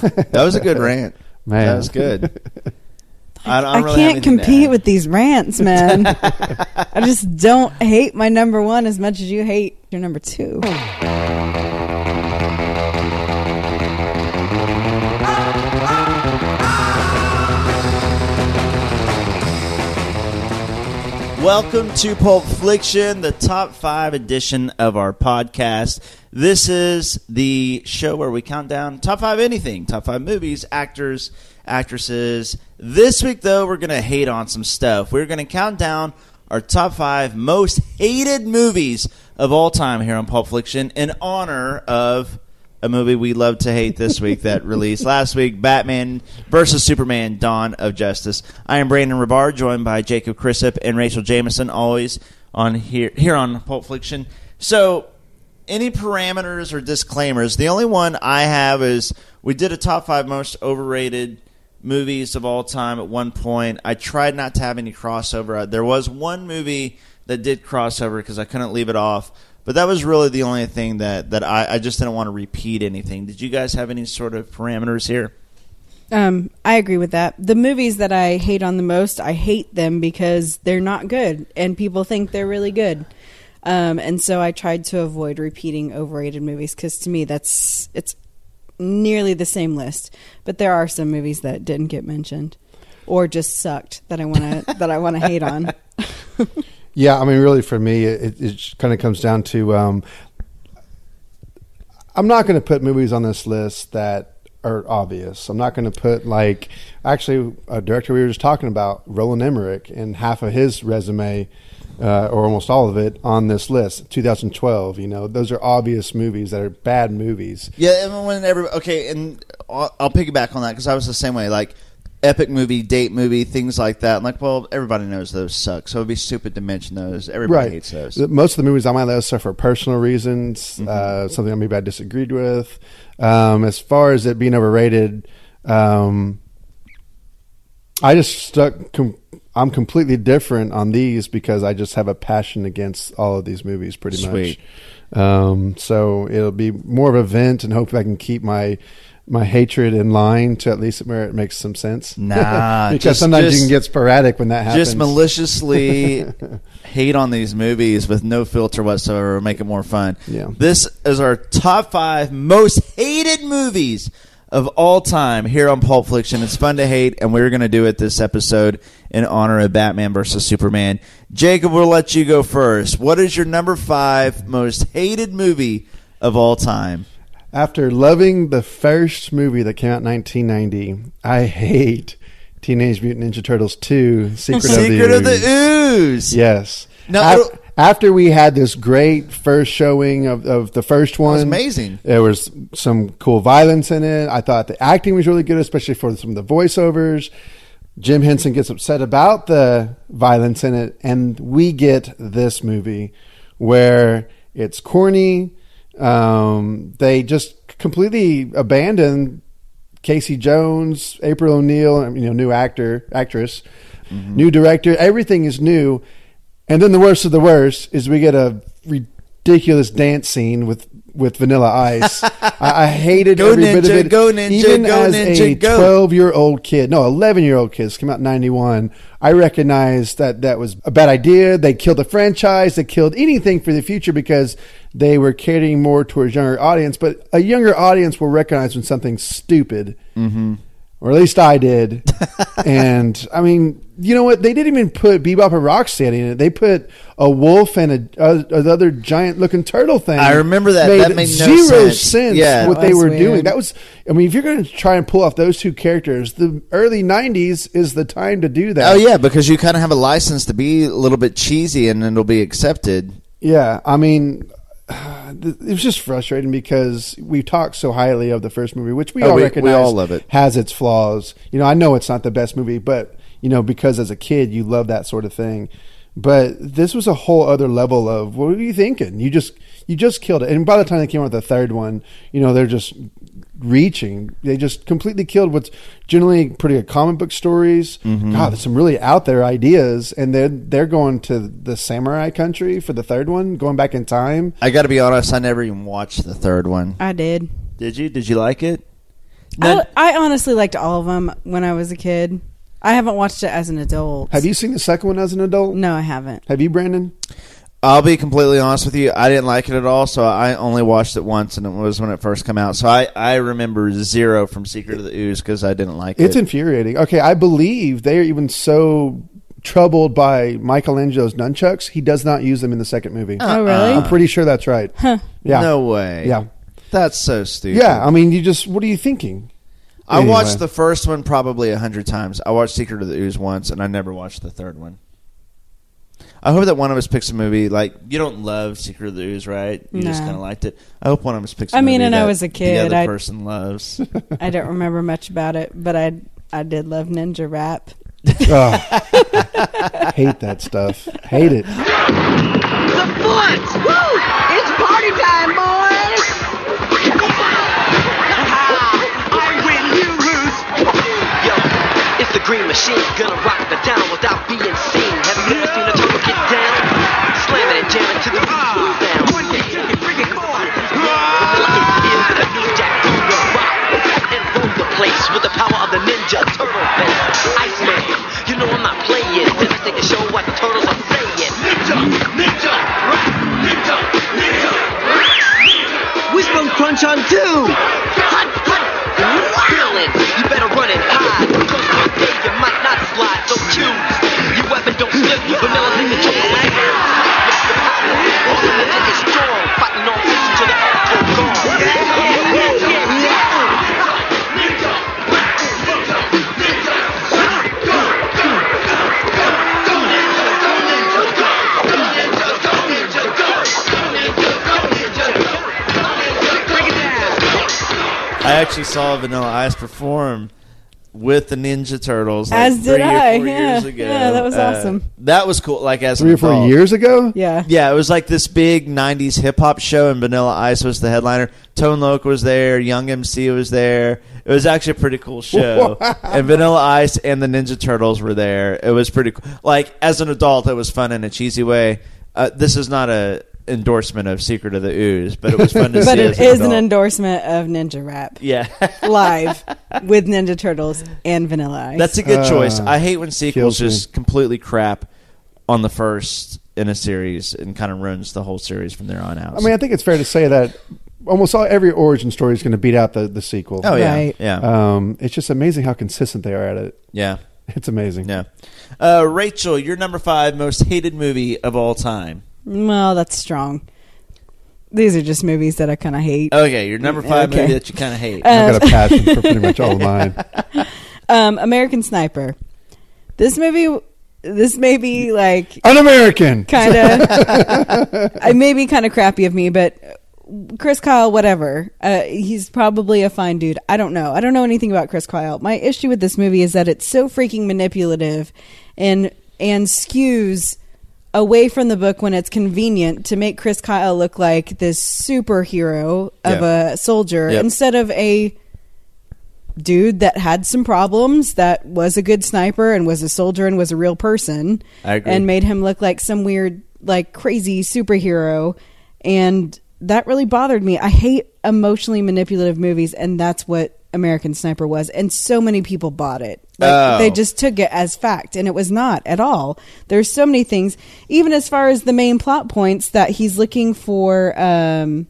That was a good rant. Man. That was good. I, don't I really can't anything compete with these rants, man. I just don't hate my number one as much as you hate your number two. Welcome to Pulp Fiction, the top five edition of our podcast. This is the show where we count down top five anything, top five movies, actors, actresses. This week, though, we're going to hate on some stuff. We're going to count down our top five most hated movies of all time here on Pulp Fiction in honor of a movie we love to hate this week that released last week Batman versus Superman Dawn of Justice. I am Brandon Rabar, joined by Jacob Crisip and Rachael Jameson, always on here, here on Pulp Fiction. So, any parameters or disclaimers? The only one I have is we did a top five most overrated movies of all time at one point. I tried not to have any crossover. There was one movie that did crossover because I couldn't leave it off. But that was really the only thing that, that I, I just didn't want to repeat anything. Did you guys have any sort of parameters here? Um, I agree with that. The movies that I hate on the most, I hate them because they're not good, and people think they're really good. Um, and so I tried to avoid repeating overrated movies because to me that's it's nearly the same list. But there are some movies that didn't get mentioned or just sucked that I want to that I want to hate on. Yeah, I mean, really, for me, it, it kind of comes down to um, I'm not going to put movies on this list that are obvious. I'm not going to put like actually a director we were just talking about, Roland Emmerich, and half of his resume. Uh, or almost all of it on this list, 2012. You know, those are obvious movies that are bad movies. Yeah, and when every okay, and I'll, I'll piggyback on that because I was the same way. Like epic movie, date movie, things like that. I'm like, well, everybody knows those suck, so it'd be stupid to mention those. Everybody hates those. Most of the movies I'm on my list are for personal reasons, Mm-hmm. uh, something that maybe I disagreed with. Um, as far as it being overrated, um, I just stuck. Com- I'm completely different on these because I just have a passion against all of these movies, pretty Sweet. much. Um, so it'll be more of a vent, and hope I can keep my my hatred in line to at least where it makes some sense. Nah, because just- sometimes just- you can get sporadic when that happens. Just maliciously hate on these movies with no filter whatsoever, make it more fun. Yeah. This is our top five most hated movies of all time here on Pulp Fiction. It's fun to hate, and we're going to do it this episode in honor of Batman versus Superman. Jacob, we'll let you go first. What is your number five most hated movie of all time? After loving the first movie that came out in 1990, I hate Teenage Mutant Ninja Turtles 2: Secret, Secret of the Ooze. Ooze. Yes. No, Af- it'll- after we had this great first showing of, of the first one, it was amazing. There was some cool violence in it. I thought the acting was really good, especially for some of the voiceovers. Jim Henson gets upset about the violence in it, and we get this movie where it's corny. Um, they just completely abandon Casey Jones, April O'Neil, you know, new actor, actress, new director. Everything is new. And then the worst of the worst is we get a ridiculous dance scene with with Vanilla Ice. I, I hated Go every bit of it. go Ninja, Even go as Ninja, a go. twelve year old kid, no, eleven year old kids came out in ninety one. I recognized that that was a bad idea. They killed the franchise. They killed anything for the future because they were catering more towards younger audience. But a younger audience will recognize when something's stupid. Mm-hmm. Or at least I did. and I mean, you know what? They didn't even put Bebop and Rocksteady in it. They put a wolf and a, a another giant looking turtle thing. I remember that. That made no zero sense. sense. Yeah. what they were weird. doing. That was. I mean, if you're going to try and pull off those two characters, the early *90s is the time to do that. Oh yeah, because you kind of have a license to be a little bit cheesy, and it'll be accepted. Yeah, I mean, it was just frustrating because we talked so highly of the first movie, which we Oh, all we- we all love it. has its flaws. You know, I know it's not the best movie, but you know, because as a kid you love that sort of thing. But this was a whole other level of what were you thinking? You just you just killed it. And by the time they came out with the third one, you know, they're just reaching. They just completely killed what's generally pretty good comic book stories. Mm-hmm. God, there's some really out there ideas, and they're they're going to the samurai country for the third one, going back in time. I got to be honest, I never even watched the third one. I did. Did you? Did you like it? Now- I, I honestly liked all of them when I was a kid. I haven't watched it as an adult. Have you seen the second one as an adult? No, I haven't. Have you, Brandon? I'll be completely honest with you. I didn't like it at all, so I only watched it once, and it was when it first came out. So I, I remember zero from Secret of the Ooze because I didn't like It's it. It's infuriating. Okay, I believe they are even so troubled by Michelangelo's nunchucks, he does not use them in the second movie. Oh, really? Uh-uh. I'm pretty sure that's right. Yeah. No way. Yeah. That's so stupid. Yeah, I mean, you just, what are you thinking? I Anyway. watched the first one probably a hundred times. I watched Secret of the Ooze once, and I never watched the third one. I hope that one of us picks a movie like you don't love Secret of the Ooze, right? You just kind of liked it. I hope one of us picks. I I mean, and I was a kid, The kid, other I- person loves. I don't remember much about it, but I I did love Ninja Rap. Oh. Ugh. Hate that stuff. Hate it. The foot! Woo! It's party time, boys! I win, you lose! Yo, it's the green machine, gonna rock the town without being seen. Have you ever seen a turtle get down? Jamming to the rock. And the place with the power of the Ninja Turtle you know I'm not playing. Devastating show what the turtles are saying. Ninja, ninja, ninja, ninja. Crunch on two. Hut, hut. Actually saw Vanilla Ice perform with the Ninja Turtles, like As did three or I, four yeah. years ago. Yeah, that was Uh, awesome. That was cool. Like as Three an or four adult. years ago? Yeah. Yeah, it was like this big '90s hip hop show, and Vanilla Ice was the headliner. Tone Loc was there, Young MC was there. It was actually a pretty cool show, and Vanilla Ice and the Ninja Turtles were there. It was pretty cool. Like as an adult, it was fun in a cheesy way. Uh, this is not a endorsement of Secret of the Ooze, but it was fun to see. But as it is an adult. endorsement of Ninja Rap yeah. live with Ninja Turtles and Vanilla Ice. That's a good Uh, choice. I hate when sequels kills me. just completely crap on the first in a series and kind of ruins the whole series from there on out. I mean, I think it's fair to say that almost all, every origin story is going to beat out the, the sequel. oh yeah, Right. yeah, Um, it's just amazing how consistent they are at it. yeah, It's amazing. yeah. Uh, Rachael, your number five most hated movie of all time. Well, that's strong. These are just movies that I kind of hate. Okay, your number five Okay. movie that you kind of hate. I've got a passion for pretty much all of mine. Um, American Sniper. This movie, this may be like Un American. kind of, I may be kind of crappy of me, but Chris Kyle, whatever. Uh, he's probably a fine dude. I don't know. I don't know anything about Chris Kyle. My issue with this movie is that it's so freaking manipulative, and and skews away from the book when it's convenient to make Chris Kyle look like this superhero of Yeah. a soldier Yep. instead of a dude that had some problems that was a good sniper and was a soldier and was a real person and made him look like some weird like crazy superhero and that really bothered me i hate emotionally manipulative movies and that's what american sniper was and so many people bought it like Oh. they just took it as fact and it was not at all there's so many things even as far as the main plot points that he's looking for um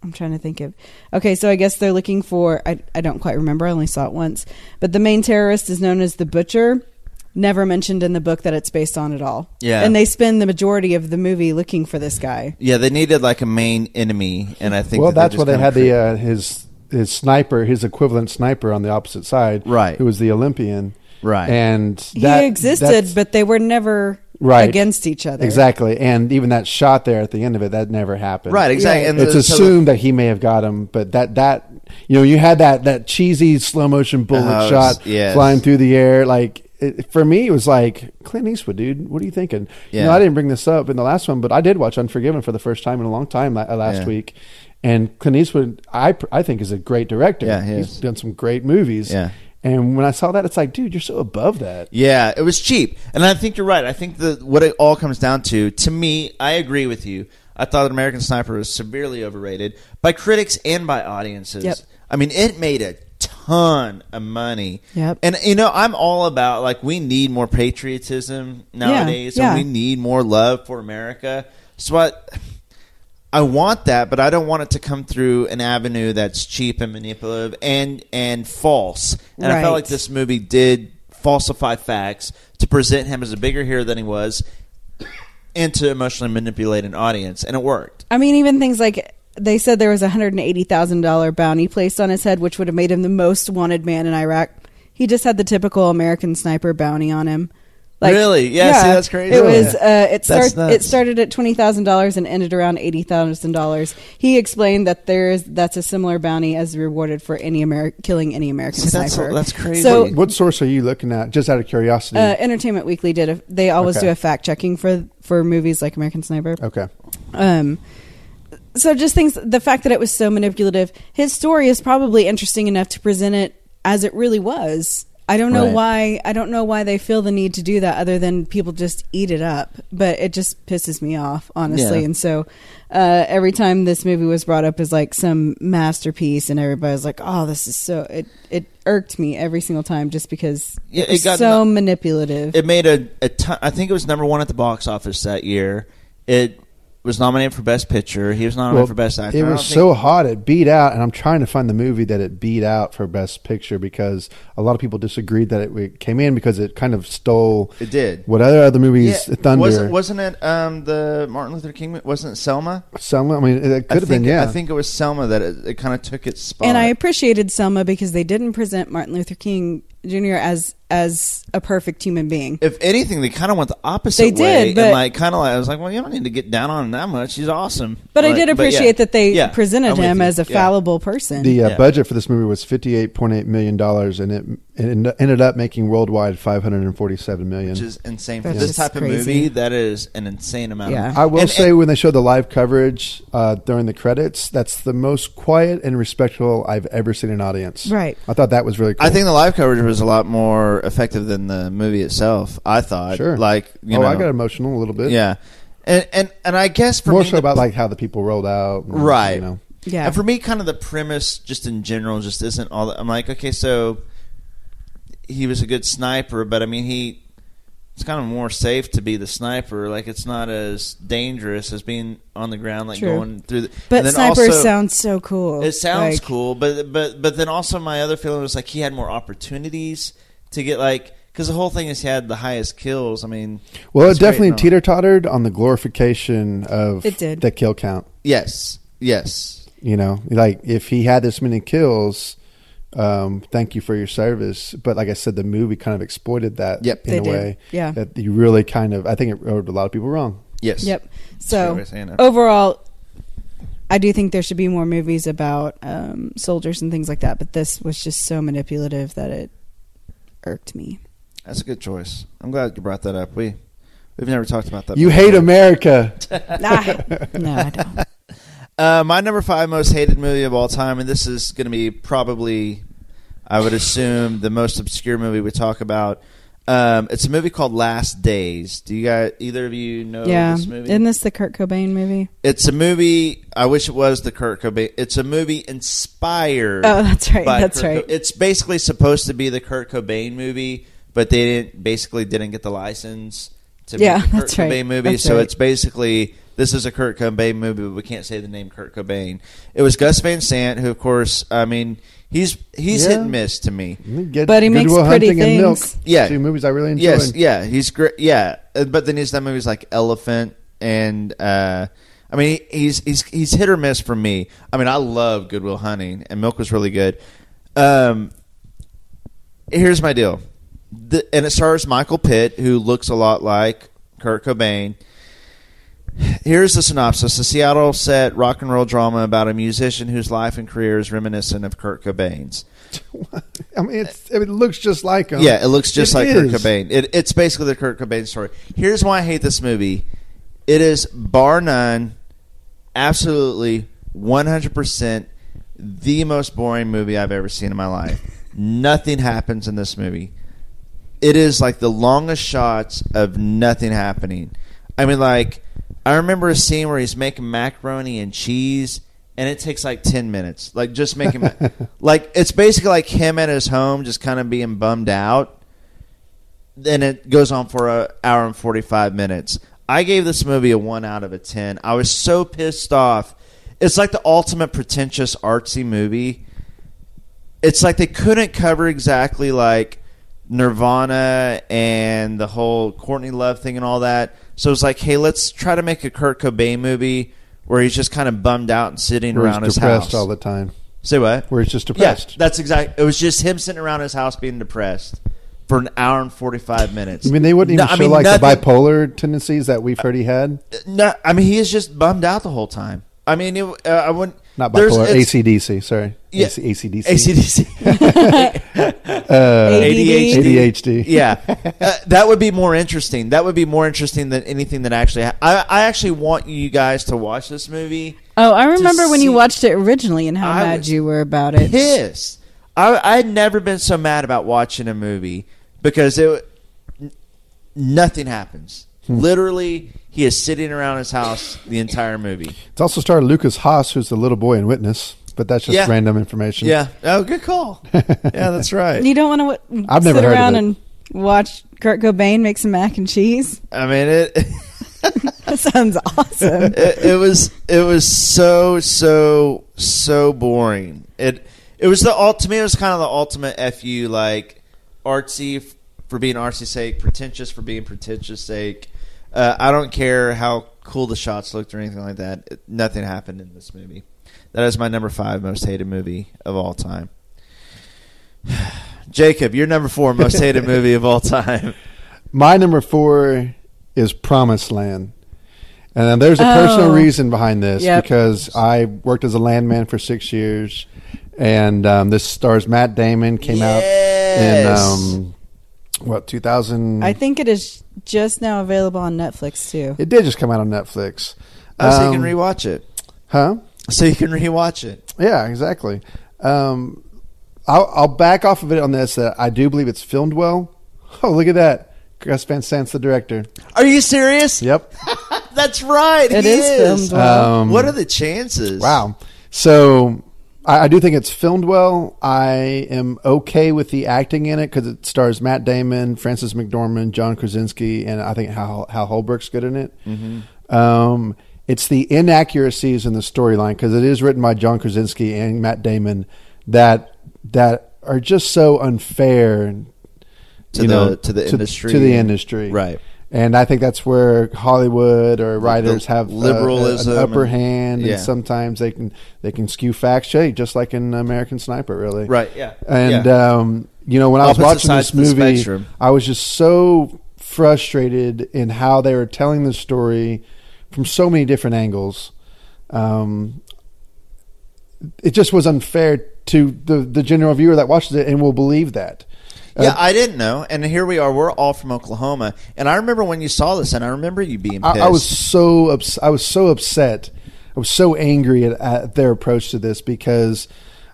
I'm trying to think of. Okay, so I guess they're looking for. I, I don't quite remember. I only saw it once. But the main terrorist is known as the Butcher. Never mentioned in the book that it's based on at all. Yeah. And they spend the majority of the movie looking for this guy. yeah, they needed like a main enemy, and I think Well, that that's just why they had cre- the uh, his his sniper, his equivalent sniper on the opposite side, Right. Who was the Olympian, Right. And He existed, but they were never Right. against each other. exactly. And even that shot there at the end of it, that never happened, right, exactly. Yeah. And It's the- so the- assumed that he may have got him, but that that you know you had that that cheesy slow motion bullet Oh, shot yes. flying through the air. Like it, for me, it was like Clint Eastwood, dude. What are you thinking? You know, I didn't bring this up in the last one, but I did watch Unforgiven for the first time in a long time uh, last Yeah. week. And Clint Eastwood, I I think is a great director. Yeah, he he's is. done some great movies. Yeah. And when I saw that, it's like, dude, you're so above that. Yeah, it was cheap, and I think you're right. I think that what it all comes down to, to me, I agree with you. I thought that American Sniper was severely overrated by critics and by audiences. Yep. I mean, it made a ton of money. Yep. And you know, I'm all about like we need more patriotism nowadays, yeah. and we need more love for America. So I, I want that, but I don't want it to come through an avenue that's cheap and manipulative and and false. And I felt like this movie did falsify facts to present him as a bigger hero than he was, and to emotionally manipulate an audience, and it worked. I mean, even things like they said there was a hundred and eighty thousand dollar bounty placed on his head, which would have made him the most wanted man in Iraq. He just had the typical American sniper bounty on him. Really? Yeah, see, that's crazy. It was. Uh, it That's start, nuts. It started at twenty thousand dollars and ended around eighty thousand dollars. He explained that there is that's a similar bounty as rewarded for any Ameri- killing any American See, that's- sniper. that's crazy. So What source are you looking at? Just out of curiosity. uh, Entertainment Weekly did a. They always Okay. do a fact checking for for movies like American Sniper. okay. Um, so just things. The fact that it was so manipulative. His story is probably interesting enough to present it as it really was. I don't know Right. why. I don't know why they feel the need to do that, other than people just eat it up. But it just pisses me off, honestly. Yeah. And so uh, every time this movie was brought up as like some masterpiece, and everybody's like, "Oh, this is so," it it irked me every single time, just because Yeah, it it got so no- manipulative. It made a, a ton. I think it was number one at the box office that year. It was nominated for best picture. He was nominated for best actor. It I don't was think- so hot it beat out, and I'm trying to find the movie that it beat out for Best Picture because a lot of people disagreed that it, it came in because it kind of stole It did. what other other movies Yeah, Thunder. Wasn't, wasn't it um, the Martin Luther King? Wasn't it Selma? Some, I mean, it I could have think, been. Yeah, I think it was Selma that it, it kind of took its spot. and I appreciated Selma because they didn't present Martin Luther King Jr. as as a perfect human being. if anything, they kind of went the opposite They did, way, but- and like kind of like I was like, well, you don't need to get down on him that much. He's awesome. But I Like, did yeah. appreciate that they Yeah, presented I'm him you. as a Yeah. fallible person. the uh, Yeah. budget for this movie was 58.8 million dollars, and it, it ended up making worldwide 547 million. which is insane for this just type of movie. That is an insane amount. Yeah. Of, I will and- say and- when they showed the live coverage uh, during the credits, that's the most quiet and respectful I've ever seen an audience. Right. I thought that was really cool. I think the live coverage was a lot more effective than the movie itself. I thought, Sure. like you oh, know, I got emotional a little bit. yeah, and and and I guess for More me, so the- about like how the people rolled out. and, Right. You know. yeah. And for me, kind of the premise, just in general, just isn't all. That, I'm like, okay, so he was a good sniper, but I mean, he it's kind of more safe to be the sniper. Like, it's not as dangerous as being on the ground, like True. going through. The, but and then snipers also- sound so cool. It sounds Like, cool, but but but then also my other feeling was like he had more opportunities to get like because the whole thing is he had the highest kills. I mean, Well, it definitely teeter tottered on the glorification of It did. the kill count. Yes, yes, You know, like if he had this many kills, um, thank you for your service. But like I said, the movie kind of exploited that Yep. in They a did. way Yeah. that you really kind of. I think it rode a lot of people wrong. yes. Yep. So way of saying it. overall, I do think there should be more movies about um, soldiers and things like that. But this was just so manipulative that it irked me. That's a good choice. I'm glad you brought that up. We we've never talked about that. You before. hate America. Ah, no, I don't. Uh, my number five most hated movie of all time, and this is going to be probably, I would assume, the most obscure movie we talk about. Um, it's a movie called Last Days. Do you guys, either of you know yeah, this movie? isn't this the Kurt Cobain movie? It's a movie. I wish it was the Kurt Cobain. It's a movie inspired. Oh, that's right. That's Kurt right. Co- it's basically supposed to be the Kurt Cobain movie, but they didn't basically didn't get the license to Yeah, make a Kurt right. Cobain movie. That's so right. it's basically this is a Kurt Cobain movie, but we can't say the name Kurt Cobain. It was Gus Van Sant, who of course, I mean, he's he's Yeah. hit and miss to me. Get But he makes Good Will pretty Hunting and Milk. things. Yeah. two movies I really enjoyed. Yes, yeah, he's great. Yeah, Uh, but then he's done movies like Elephant and uh, I mean he's he's he's hit or miss for me. I mean I love Good Will Hunting and Milk was really good. Um, here's my deal, the, and it stars Michael Pitt who looks a lot like Kurt Cobain. Here's the synopsis: a Seattle set rock and roll drama about a musician whose life and career is reminiscent of Kurt Cobain's. I mean, it's, it looks just like him. Yeah, it looks just It like is. Kurt Cobain. It, it's basically the Kurt Cobain story. Here's why I hate this movie. It is bar none, absolutely 100% the most boring movie I've ever seen in my life. nothing happens in this movie. It is like the longest shots of nothing happening. I mean, like, I remember a scene where he's making macaroni and cheese, and it takes like ten minutes. Like just making him like it's basically like him at his home, just kind of being bummed out. Then it goes on for an hour and forty five minutes. I gave this movie a one out of a ten. I was so pissed off. It's like the ultimate pretentious artsy movie. It's like they couldn't cover exactly like Nirvana and the whole Courtney Love thing and all that. So it's like, hey, let's try to make a Kurt Cobain movie where he's just kind of bummed out and sitting Where around he's his depressed house. all the time. Say what? Where he's just Yeah, depressed. that's exact. It was just him sitting around his house being depressed for an hour and forty five minutes. I mean, they wouldn't No, even I show mean, like nothing- the bipolar tendencies that we've heard he had. No, I mean he is just bummed out the whole time. I mean, it, uh, I wouldn't. Not there's- bipolar, ACDC. Sorry, Yeah. AC, ACDC. ACDC. Uh, ADD. ADHD. yeah, uh, that would be more interesting. That would be more interesting than anything that actually. Ha- I I actually want you guys to watch this movie. Oh, I remember when you watched it originally and how I mad was you were about it. Pissed. I I had never been so mad about watching a movie because it n- nothing happens. Hmm. Literally, he is sitting around his house the entire movie. It's also starred Lukas Haas, who's the little boy in Witness, but that's just Yeah. random information. Yeah. Oh, good call. yeah, that's right. You don't want to I've sit never heard of around it. and watch Kurt Cobain make some mac and cheese. I mean it. That sounds awesome. it, it was it was so so so boring. It it was the ult to me. It was kind of the ultimate fu like artsy f- for being artsy sake, pretentious for being pretentious sake. Uh, I don't care how cool the shots looked or anything like that. It, nothing happened in this movie. That is my number five most hated movie of all time. Jacob, your number four most hated movie of all time. My number four is Promised Land. And there's a personal Oh. reason behind this Yep. because I worked as a landman for six years, and um, this stars Matt Damon. Came out in um, what 2000? I think it is just now available on Netflix too. it did just come out on Netflix. Oh, so you can Um, rewatch it. huh? So you can rewatch it. Yeah, exactly. Um, I'll, I'll back off of it on this. That I do believe it's filmed well. Oh, look at that! Gus Van Sant's the director. Are you serious? Yep. That's right. It he is filmed well. Um, what are the chances? Wow. So I, I do think it's filmed well. I am okay with the acting in it because it stars Matt Damon, Frances McDormand, John Krasinski, and I think Hal, Hal Holbrook's good in it. Um, it's the inaccuracies in the storyline because it is written by John Krasinski and Matt Damon that that are just so unfair To the- know, to the industry. to the industry, Right. And I think that's where Hollywood or writers have uh, liberalism an upper and- hand, yeah. and sometimes they can they can skew facts, hey, just like in American Sniper, really. Right. Yeah. And Yeah. um, you know, when I was watching this movie, spectrum. I was just so frustrated in how they were telling the story from so many different angles. Um, it just was unfair to the the general viewer that watches it and will believe that. Uh, yeah, I didn't know, and here we are. We're all from Oklahoma, and I remember when you saw this, and I remember you being pissed. I, I was so ups- I was so upset. I was so angry at, at their approach to this because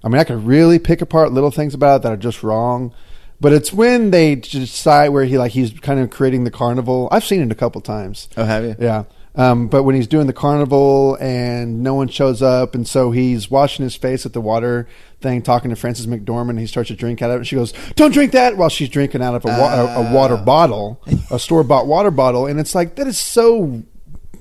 I mean I could really pick apart little things about it that are just wrong. But it's when they decide where he like he's kind of creating the carnival. I've seen it a couple times. Oh, have you? Yeah. Um, but when he's doing the carnival and no one shows up, and so he's washing his face at the water thing, talking to Frances McDormand, he starts to drink out of it. She goes, "Don't drink that!" While she's drinking out of a, wa- a, a water bottle, a store bought water bottle, and it's like that is so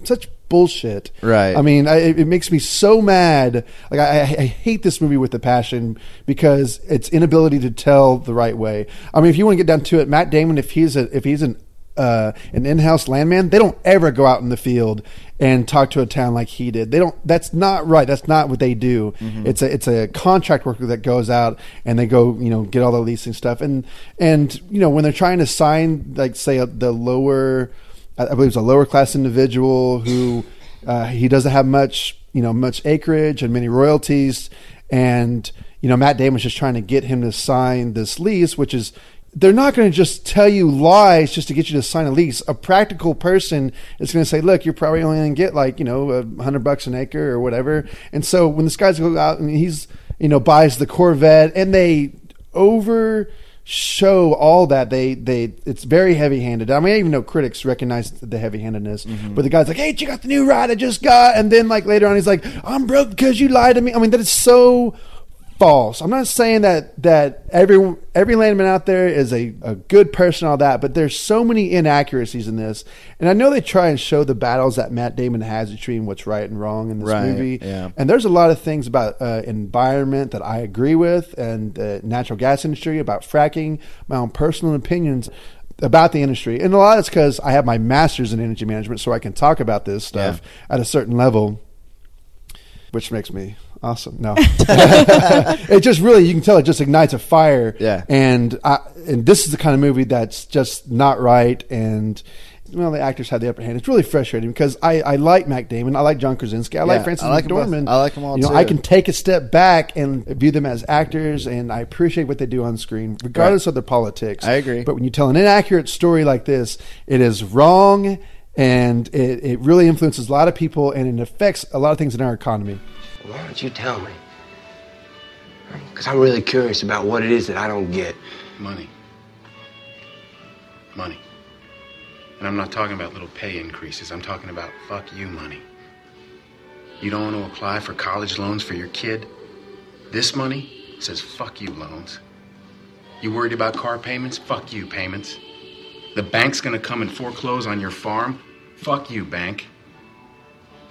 such bullshit. Right. I mean, I, it makes me so mad. Like I, I I hate this movie with a passion because its inability to tell the right way. I mean, if you want to get down to it, Matt Damon, if he's a if he's an uh, an in-house landman, they don't ever go out in the field and talk to a town like he did. They don't. That's not right. That's not what they do. It's a it's a contract worker that goes out and they go you know get all the leasing stuff and and you know when they're trying to sign like say a, the lower I I believe it's a lower class individual who uh, he doesn't have much, you know, much acreage and many royalties, and you know Matt Damon's just trying to get him to sign this lease, which is they're not going to just tell you lies just to get you to sign a lease. A practical person is going to say, "Look, you're probably only going to get like you know a hundred bucks an acre or whatever." And so when this guy's go out and he's you know buys the Corvette and they over show all that they they it's very heavy handed. I mean, I even know critics recognize the heavy handedness. Mm-hmm. But the guy's like, "Hey, you got the new ride I just got," and then like later on, he's like, "I'm broke because you lied to me." I mean, that is so false. I'm not saying that that every every landman out there is a, a good person, all that, but there's so many inaccuracies in this. And I know they try and show the battles that Matt Damon has between what's right and wrong in this Right, movie. yeah. And there's a lot of things about uh, environment that I agree with, and the natural gas industry, about fracking, my own personal opinions about the industry. And a lot of it's because I have my master's in energy management, so I can talk about this stuff at a certain level which makes me awesome. No, it just really you can tell it just ignites a fire. Yeah. and I, and this is the kind of movie that's just not right. And well, the actors had the upper hand. It's really frustrating because I, I like Matt Damon, I like John Krasinski, I like Frances I like. McDormand. I like 'em all You know, too. I can take a step back and view them as actors, and I appreciate what they do on screen, regardless of their politics. I agree. But when you tell an inaccurate story like this, it is wrong. And it, it really influences a lot of people and it affects a lot of things in our economy. Why don't you tell me? Because I'm really curious about what it is that I don't get. Money. Money. And I'm not talking about little pay increases. I'm talking about fuck you money. You don't want to apply for college loans for your kid? This money says fuck you loans. You worried about car payments? Fuck you payments. The bank's gonna come and foreclose on your farm? Fuck you, bank.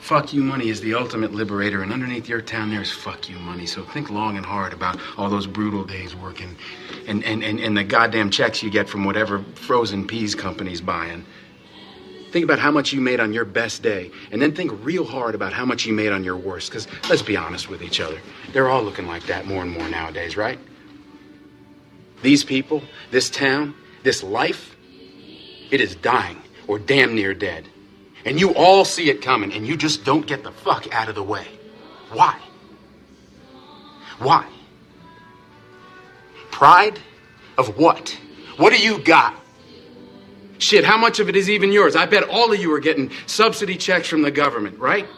Fuck you money is the ultimate liberator, and underneath your town there's fuck you money. So think long and hard about all those brutal days working and, and, and, and the goddamn checks you get from whatever frozen peas company's buying. Think about how much you made on your best day, and then think real hard about how much you made on your worst. Because let's be honest with each other. They're all looking like that more and more nowadays, right? These people, this town, this life, it is dying or damn near dead. And you all see it coming, and you just don't get the fuck out of the way. Why? Why? Pride of what? What do you got? Shit, how much of it is even yours? I bet all of you are getting subsidy checks from the government, right?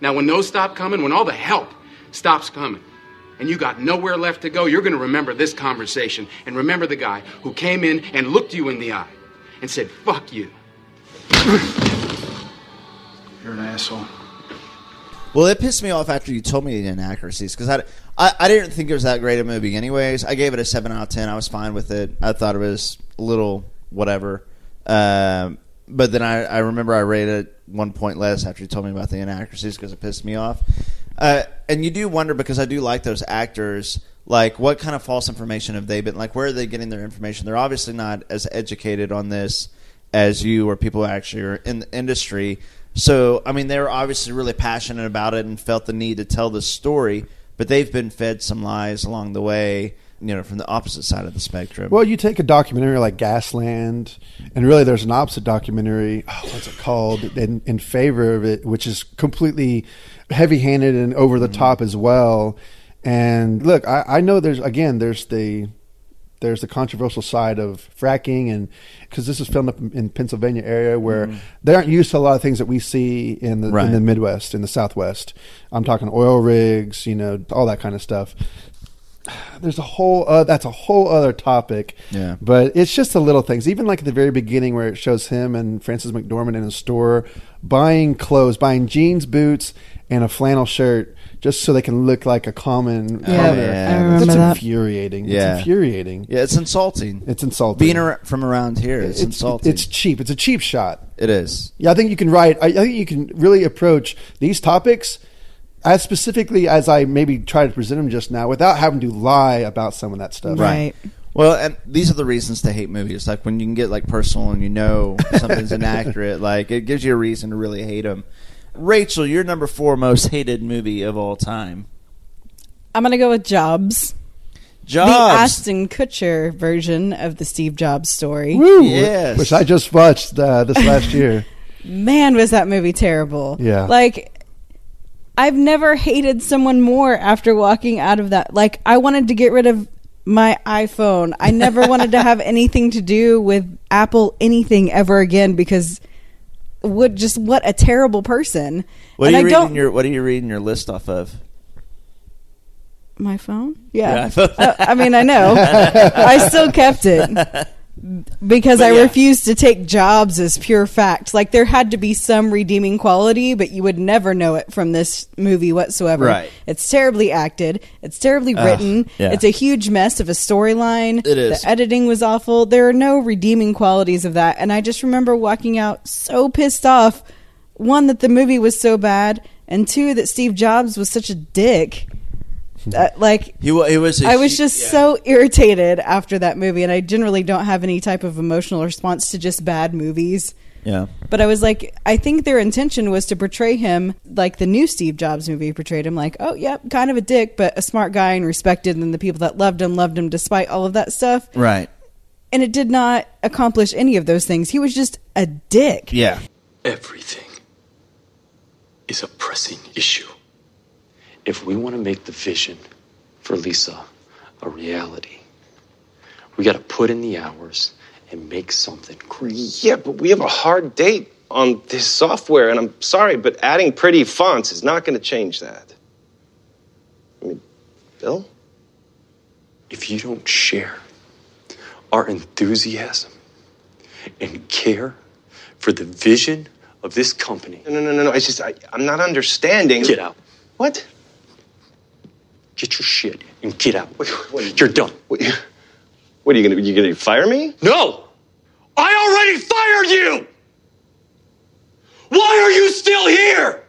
Now, when those stop coming, when all the help stops coming, and you got nowhere left to go, you're going to remember this conversation and remember the guy who came in and looked you in the eye and said, fuck you. You're an asshole. Well, it pissed me off after you told me the inaccuracies because I, I, I didn't think it was that great a movie. Anyways, I gave it a seven out of ten. I was fine with it. I thought it was a little whatever. Um, but then I, I remember I rated it one point less after you told me about the inaccuracies because it pissed me off. Uh, and you do wonder because I do like those actors. Like, what kind of false information have they been? Like, where are they getting their information? They're obviously not as educated on this as you or people actually are in the industry. So, I mean, they were obviously really passionate about it and felt the need to tell the story, but they've been fed some lies along the way, you know, from the opposite side of the spectrum. Well, you take a documentary like Gasland, and really there's an opposite documentary. Oh, what's it called? In, in favor of it, which is completely heavy-handed and over the top as well. And look, I, I know there's again there's the there's the controversial side of fracking, and because this is filmed up in, Pennsylvania area where they aren't used to a lot of things that we see in the Right. in the Midwest, in the Southwest. I'm talking oil rigs, you know, all that kind of stuff there's a whole uh, that's a whole other topic. Yeah. But it's just the little things. Even like at the very beginning where it shows him and Frances McDormand in a store buying clothes, buying jeans, boots, and a flannel shirt just so they can look like a common Yeah, commoner. I remember That's that. infuriating. Yeah. It's infuriating. yeah, it's insulting. It's insulting. Being ar- from around here, it's, insulting. It's cheap. It's a cheap shot. it is. Yeah, I think you can write. I, I think you can really approach these topics as specifically as I maybe try to present them just now, without having to lie about some of that stuff. Right. Well, and these are the reasons to hate movies. Like when you can get like personal and you know something's inaccurate, like it gives you a reason to really hate them. Rachael, your number four most hated movie of all time. I'm gonna go with Jobs. Jobs. The Ashton Kutcher version of the Steve Jobs story. Woo! Yes. Which I just watched uh, this last year. Man, was that movie terrible. Yeah. Like, I've never hated someone more after walking out of that. Like, I wanted to get rid of my iPhone. I never wanted to have anything to do with Apple anything ever again because what just what a terrible person. What are and you I reading don't your What are you reading your list off of? my phone. Yeah, Yeah. Uh, I mean, I know. I still kept it because But I yeah. refused to take jobs as pure fact. Like there had to be some redeeming quality, but you would never know it from this movie whatsoever. Right. It's terribly acted. It's terribly written. yeah. It's a huge mess of a storyline. It is. The editing was awful. There are no redeeming qualities of that, and I just remember walking out so pissed off. One that the movie was so bad, and two that Steve Jobs was such a dick. That, like He, wa- he was. a I was hu- just yeah. so irritated after that movie, and I generally don't have any type of emotional response to just bad movies. Yeah. But I was like, I think their intention was to portray him like the new Steve Jobs movie portrayed him, like, oh, yep, kind of a dick, but a smart guy and respected, and the people that loved him loved him despite all of that stuff. Right. And it did not accomplish any of those things. He was just a dick. Yeah. Everything is a pressing issue. If we want to make the vision for Lisa a reality, we got to put in the hours and make something great. Yeah, but we have a hard date on this software, and I'm sorry, but adding pretty fonts is not going to change that. I mean, Bill? If you don't share our enthusiasm and care for the vision of this company, No, no, no, no, no. It's just, I, I'm not understanding. get out. What? Get your shit and get out. What- what- You're done. What, what are you going to, you going to fire me? No! I already fired you! Why are you still here?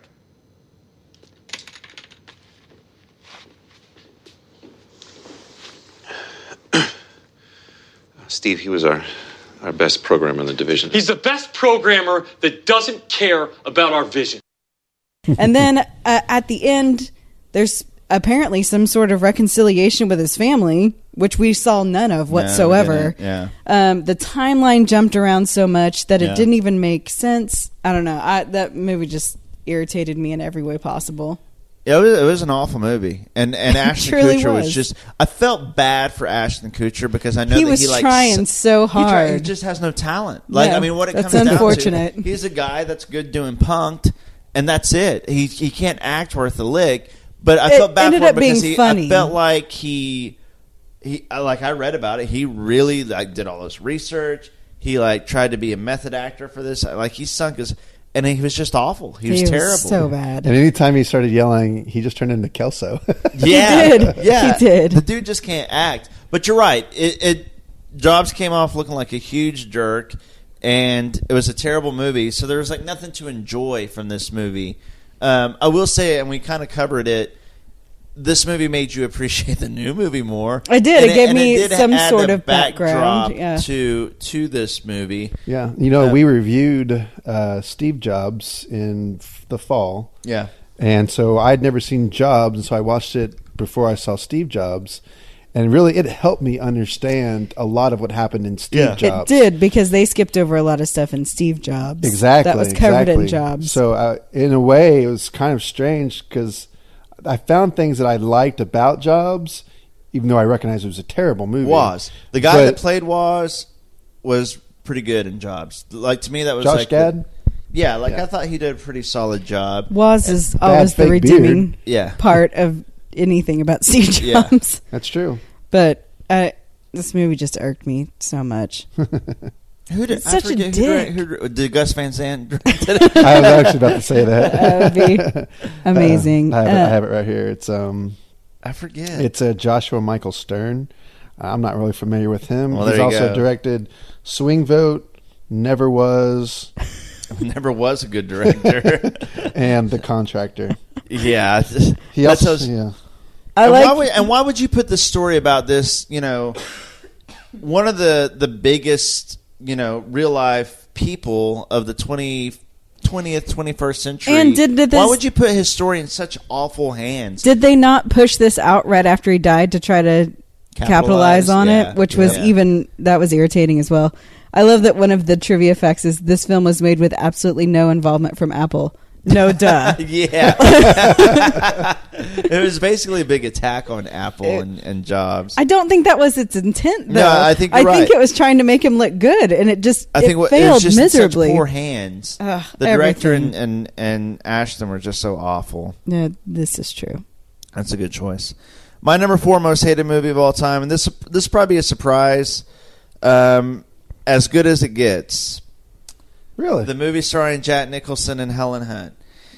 Steve, he was our our best programmer in the division. He's the best programmer that doesn't care about our vision. and then uh, at the end, there's apparently some sort of reconciliation with his family, which we saw none of whatsoever. didn't. Yeah. Um, the timeline jumped around so much that Yeah. it didn't even make sense. I don't know. I, that movie just irritated me in every way possible. It was, it was an awful movie, and and Ashton Kutcher was. was. just. I felt bad for Ashton Kutcher because I know He that was he like trying so he try- He, just has no talent. Like Yeah, I mean, what it that's comes unfortunate. down to, he's a guy that's good doing Punk'd, and that's it. He he can't act worth a lick. But I It felt bad for him because he, funny. I felt like he he I- like I read about it. He really like did all this research. He like tried to be a method actor for this. Like he sunk his, and he was just awful. He was He terrible. so bad. And anytime he started yelling, he just turned into Kelso. Yeah, he did. Yeah, He did. The dude just can't act. But you're right. It, it Jobs came off looking like a huge jerk, and it was a terrible movie. So there was like nothing to enjoy from this movie. Um, I will say, and we kind of covered it. This movie made you appreciate the new movie more. It did. And It gave me did some sort of background, yeah. to to this movie. yeah, you know, Uh, we reviewed uh, Steve Jobs in the fall, Yeah, and so I'd never seen Jobs, and so I watched it before I saw Steve Jobs, and really it helped me understand a lot of what happened in Steve Yeah. It Jobs. It did because they skipped over a lot of stuff in Steve Jobs. Exactly. That was covered exactly. in Jobs. So, uh, in a way, it was kind of strange because I found things that I liked about Jobs, even though I recognized it was a terrible movie. was the guy But that played was was pretty good in Jobs. Like to me, that was Josh like Gad? Yeah, like Yeah. I thought he did a pretty solid job. Was is always the redeeming beard. Yeah. part of anything about Steve Yeah. Jobs. That's true. But uh, this movie just irked me so much. Who did Such a I forget, dick. Who, direct- who, did Gus Van Sant direct it? I was actually about to say that. That would be amazing. Uh, I, have it, I Uh, have it right here. It's um, I forget. it's uh, Joshua Michael Stern. I'm not really familiar with him. Well, He's also go. directed Swing Vote, Neverwas, never was a good director. and The Contractor. yeah, He also, those- yeah. I and, like. why would, and why would you put the story about this? You know, one of the the biggest you know real life people of the 20, 20th, twenty first century. And did- did why this- would you put his story in such awful hands? did they not push this out right after he died to try to capitalize, Capitalize, on yeah. it? Which was even that was irritating as well. I love that one of the trivia facts is this film was made with absolutely no involvement from Apple. No duh. yeah, it was basically a big attack on Apple and, and Jobs. I don't think that was its intent. Though. No, I think I you're think right. it was trying to make him look good, and it just I think it what, it failed was just in such miserably. poor hands. Ugh, the director everything. and, and and Ashton were just so awful. Yeah, this is true. That's a good choice. My number four most hated movie of all time, and this this is probably a surprise. Um, as good as it gets, Really? the movie starring Jack Nicholson and Helen Hunt.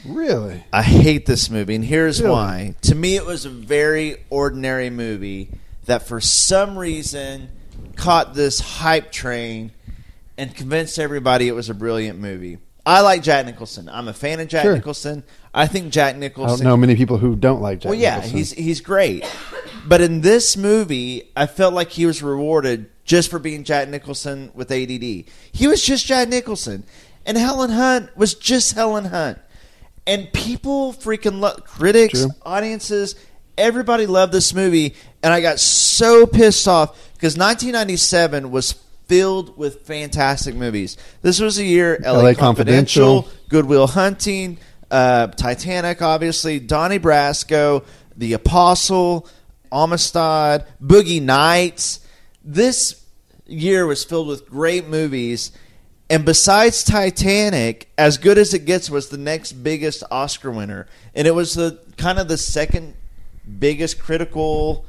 Really? I hate this movie, and here's Really? why. To me, it was a very ordinary movie that, for some reason, caught this hype train and convinced everybody it was a brilliant movie. I like Jack Nicholson. I'm a fan of Jack Sure. Nicholson. I think Jack I Nicholson. don't know many people who don't like Jack Well, yeah, Nicholson. he's he's great. But in this movie, I felt like he was rewarded just for being Jack Nicholson with ADD. He was just Jack Nicholson, and Helen Hunt was just Helen Hunt. And people freaking love critics, True. audiences, everybody loved this movie, and I got so pissed off because 1997 was filled with fantastic movies. This was a year LA, LA Confidential, Confidential. Good Will Hunting, uh, Titanic, obviously, Donnie Brasco, The Apostle, Amistad, Boogie Nights. This year was filled with great movies. And besides Titanic, as good as it gets was the next biggest Oscar winner. And it was the kind of the second biggest critical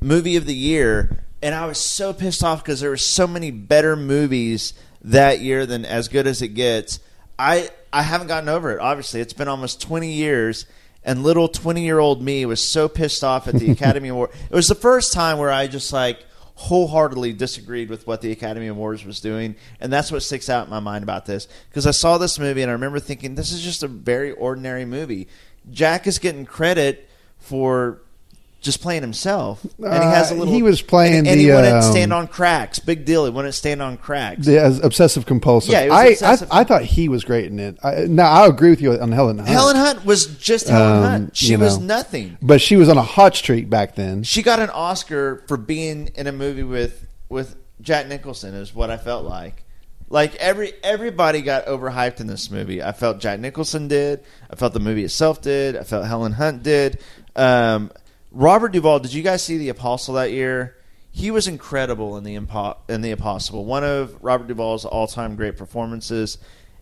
movie of the year. And I was so pissed off because there were so many better movies that year than as good as it gets. I I haven't gotten over it. Obviously, it's been almost 20 years and little 20-year-old me was so pissed off at the Academy Award. It was the first time where I just like wholeheartedly disagreed with what the Academy Awards was doing, and that's what sticks out in my mind about this because I saw this movie and I remember thinking this is just a very ordinary movie. Jack is getting credit for just playing himself, and he has a Uh, little. he was playing and, and he wouldn't um, stand on cracks. Big deal. He wouldn't stand on cracks. The as obsessive compulsive. Yeah, it was I, obsessive- I I thought he was great in it. I, now I agree with you on Helen Hunt. Helen Hunt was just Helen Um, Hunt. She was know. nothing. but she was on a hot streak back then. She got an Oscar for being in a movie with with Jack Nicholson. Is what I felt like. Like every everybody got overhyped in this movie. I felt Jack Nicholson did. I felt the movie itself did. I felt Helen Hunt did. Um, Robert Duvall. Did you guys see The Apostle that year? He was incredible in the Impo- in the Apostle. One of Robert Duvall's all time great performances.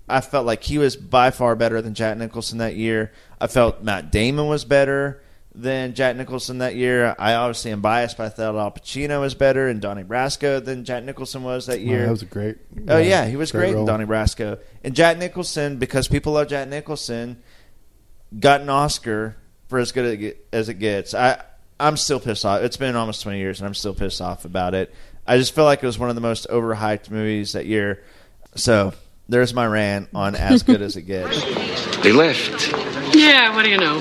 I felt like he was by far better than Jack Nicholson that year. I felt Matt Damon was better than Jack Nicholson that year. I obviously am biased, but I thought Al Pacino was better and Donnie Brasco than Jack Nicholson was that Oh, year. that was a great. Oh yeah, he was great, in. Donnie Brasco. And Jack Nicholson, because people love Jack Nicholson, got an Oscar for as good as it get- as it gets. I I'm still pissed off. It's been almost 20 years, and I'm still pissed off about it. I just feel like it was one of the most overhyped movies that year. So there's my rant on as good as it gets. They left. Yeah, what do you know?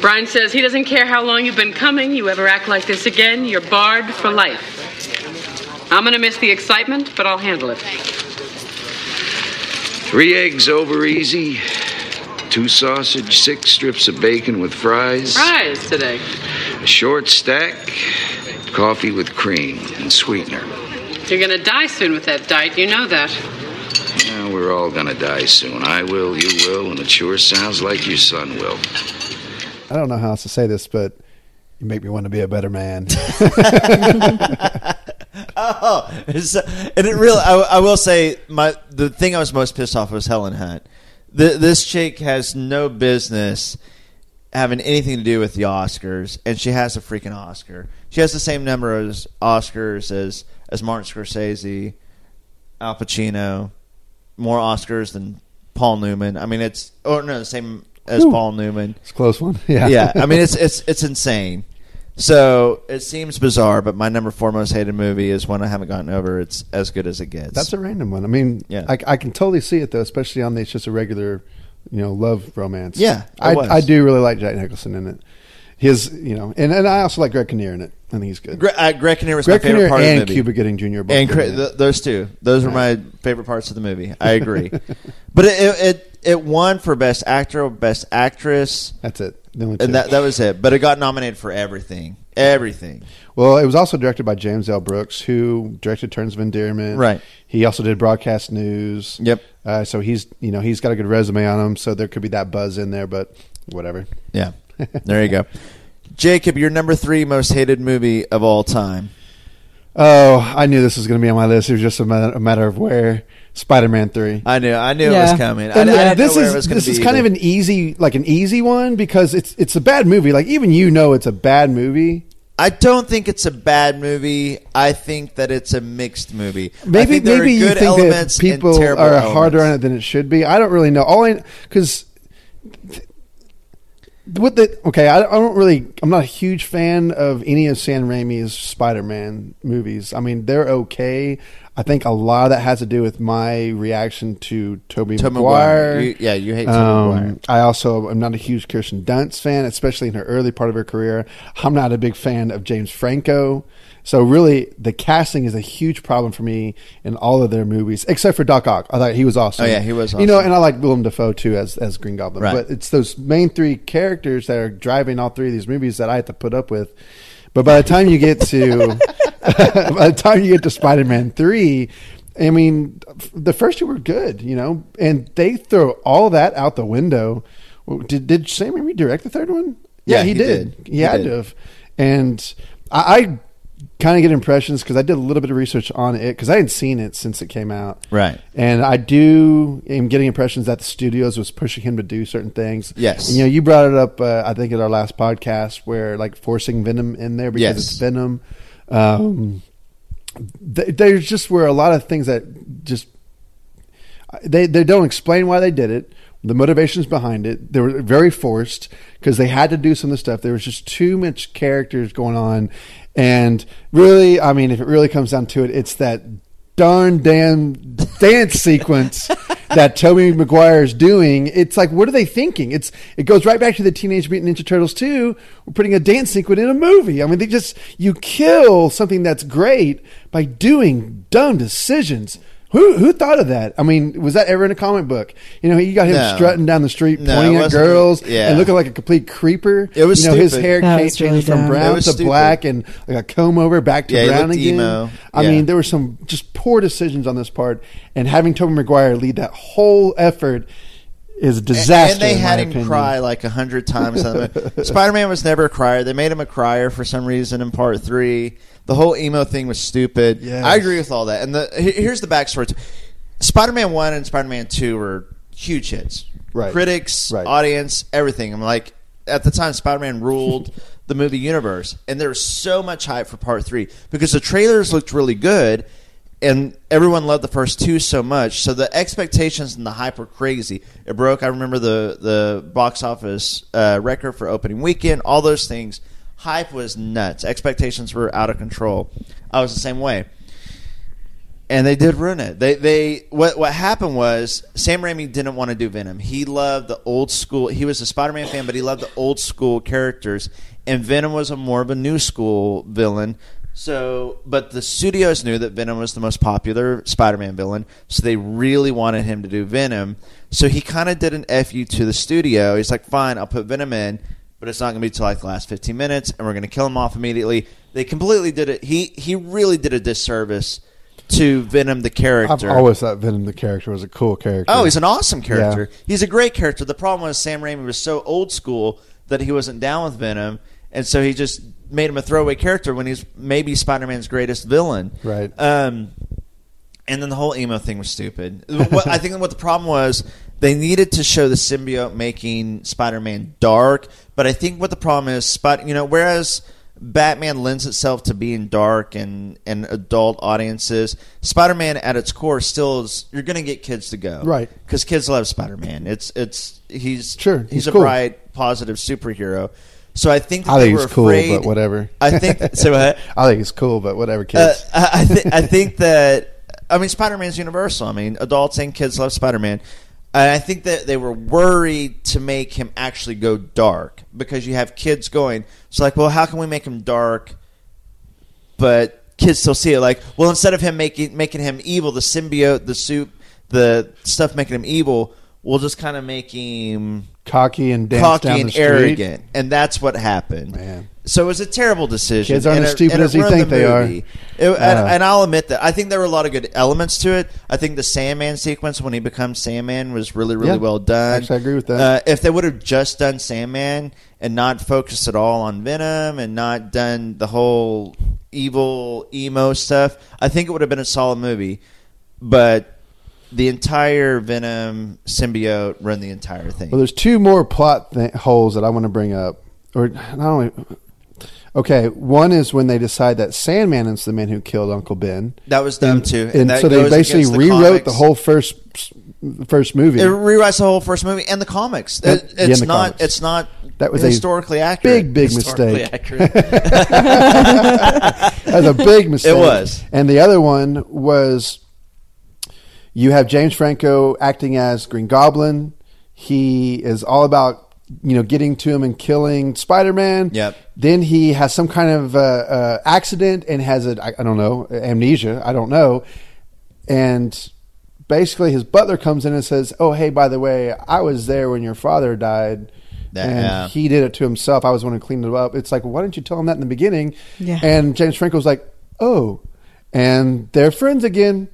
Brian says he doesn't care how long you've been coming. You ever act like this again, you're barred for life. I'm gonna miss the excitement, but I'll handle it. Three eggs over easy, two sausage, six strips of bacon with fries, Fries today. a short stack, coffee with cream and sweetener. You're gonna die soon with that diet, you know that. Now we're all gonna die soon. I will, you will, and it sure sounds like your son will. I don't know how else to say this, but you make me want to be a better man. oh, and it really, I, I will say, my the thing I was most pissed off was Helen Hunt. The, this chick has no business having anything to do with the Oscars, and she has a freaking Oscar. She has the same number of Oscars as as Martin Scorsese, Al Pacino, more Oscars than Paul Newman. I mean, it's or no, the same as Ooh. Paul Newman. It's a close one. Yeah. yeah. I mean, it's it's it's insane. So it seems bizarre, but my number four most hated movie is one I haven't gotten over. It's as good as it gets. That's a random one. I mean, Yeah. I, I can totally see it though, especially on the it's just a regular, you know, love romance. Yeah, I, was. I do really like Jack Nicholson in it. His, you know, and, and I also like Greg Kinnear in it. I think he's good. Gre- uh, Greg Kinnear was Greg my favorite Kinnear part of the movie. And Cuba Gooding Jr. both and Cra- th- those two, those were my favorite parts of the movie. I agree, but it, it it it won for best actor, or best actress, That's it. The and that that was it. But it got nominated for everything, everything. Well, it was also directed by James L. Brooks, who directed Terms of Endearment. Right. He also did broadcast news. Yep. Uh, so he's, you know, he's got a good resume on him. So there could be that buzz in there, but whatever. Yeah, there you go. Jacob, your number three most hated movie of all time. Oh, I knew this was going to be on my list. It was just a matter, a matter of where. Spider-Man Three. I knew. I knew it Yeah. was coming. I, And I didn't this know where is it was gonna this is be kind of an easy like an easy one because it's it's a bad movie. Like even you know it's a bad movie. I don't think it's a bad movie. I think that it's a mixed movie. I Maybe think there maybe are you good think that elements people and terrible are elements. harder on it than it should be. I don't really know. All I because what the okay, I, I don't really. I'm not a huge fan of any of Sam Raimi's Spider-Man movies. I mean, they're okay. I think a lot of that has to do with my reaction to Tobey Tobey Maguire. Maguire. You- yeah, you hate Um, Maguire. I also am not a huge Kirsten Dunst fan, especially in her early part of her career. I'm not a big fan of James Franco. So really, the casting is a huge problem for me in all of their movies, except for Doc Ock. I thought he was awesome. Oh, yeah, he was You know, awesome. and I like Willem Dafoe too as as Green Goblin. Right. But it's those main three characters that are driving all three of these movies that I have to put up with. But by the time you get to by the time you get to Spider Man three, I mean, the first two were good, you know, and they throw all that out the window. Did did Sam Raimi direct the third one? Yeah, he, he did. did. He, He had did. to have. And I, I kind of get impressions because I did a little bit of research on it because I hadn't seen it since it came out. Right. And I do am getting impressions that the studios was pushing him to do certain things. Yes. And, you know, you brought it up. Uh, I think at our last podcast where like forcing Venom in there because Yes. it's Venom. Um, th- there's just were a lot of things that just they they don't explain why they did it. The motivations behind it, they were very forced because they had to do some of the stuff. There was just too much characters going on, and really, I mean, if it really comes down to it, it's that darn damn dance sequence that Tobey Maguire is doing. It's like, what are they thinking? It's it goes right back to the Teenage Mutant Ninja Turtles 2. We're putting a dance sequence in a movie. I mean, they just you kill something that's great by doing dumb decisions. Who who thought of that? I mean, was that ever in a comic book? You know, you got him No. strutting down the street, No, pointing at girls, yeah. and looking like a complete creeper. It was you know, his hair That came- really changed from dumb. Brown to stupid. black and like a comb over back to Yeah, brown again. emo. I Yeah. mean, there were some just poor decisions on this part, and having Tobey Maguire lead that whole effort is a disaster. And they in my had him opinion. cry like a hundred times. Spider Man was never a crier. They made him a crier for some reason in part three. The whole emo thing was stupid. Yes. I agree with all that. And the here's the backstory: Spider Man one and Spider Man two were huge hits. Right. Critics, Right. audience, everything. I'm like, at the time, Spider Man ruled the movie universe, and there was so much hype for part three because the trailers looked really good and everyone loved the first two so much. So the expectations and the hype were crazy. It broke. I remember the the box office uh, record for opening weekend. All those things. Hype was nuts. Expectations were out of control. I was the same way. And they did ruin it. They they what what happened was Sam Raimi didn't want to do Venom. He loved the old school. He was a Spider-Man fan, but he loved the old school characters. And Venom was a more of a new school villain. So, but the studios knew that Venom was the most popular Spider-Man villain, so they really wanted him to do Venom. So he kind of did an fu to the studio. He's like, "Fine, I'll put Venom in, but it's not going to be till like the last 15 minutes, and we're going to kill him off immediately." They completely did it. He he really did a disservice to Venom the character. I've always thought Venom the character was a cool character. Oh, he's an awesome character. Yeah. He's a great character. The problem was Sam Raimi was so old school that he wasn't down with Venom, and so he just made him a throwaway character when he's maybe Spider-Man's greatest villain. Right. Um, and then the whole emo thing was stupid. what, I think what the problem was, they needed to show the symbiote making Spider-Man dark, but I think what the problem is, Spot, you know, whereas Batman lends itself to being dark and, and adult audiences, Spider-Man at its core still is. You're going to get kids to go, Right. Because kids love Spider-Man. It's it's he's Sure, he's, he's a cool. bright, positive superhero. So I think that I they think were he's cool, but whatever. I think so. I think he's cool, but whatever, Uh, kids. I, I, th- I think that I mean Spider Man's universal. I mean adults and kids love Spider Man. And I think that they were worried to make him actually go dark because you have kids going. So like, well, how can we make him dark, but kids still see it? Like, well, instead of him making making him evil, the symbiote, the soup, the stuff making him evil, we'll just kind of make him Cocky and dance cocky and arrogant, and that's what happened. Man. So it was a terrible decision. Kids aren't and as stupid as you think the they are. It- and, Uh. and I'll admit that I think there were a lot of good elements to it. I think the Sandman sequence when he becomes Sandman was really, really Yeah. well done. Actually, I agree with that. Uh, if they would have just done Sandman and not focused at all on Venom and not done the whole evil emo stuff, I think it would have been a solid movie. But the entire Venom symbiote run the entire thing. Well, there's two more plot th- holes that I want to bring up, or not only. Okay, one is when they decide that Sandman is the man who killed Uncle Ben. That was dumb, too. and, And that so they basically the rewrote comics. the whole first first movie. It rewrites the whole first movie and the comics. Yep, It- yeah, it's the not. comics. It's not. That was a historically accurate. big, big mistake. accurate. That's a big mistake. It was. And the other one was you have James Franco acting as Green Goblin. He is all about you know getting to him and killing Spider Man. Yep. Then he has some kind of uh, uh, accident and has a I, I don't know amnesia. I don't know. And basically, his butler comes in and says, "Oh, hey, by the way, I was there when your father died." That- and yeah. he did it to himself. I was the one who cleaned it up. It's like, why didn't you tell him that in the beginning? Yeah. And James Franco's like, oh, and they're friends again.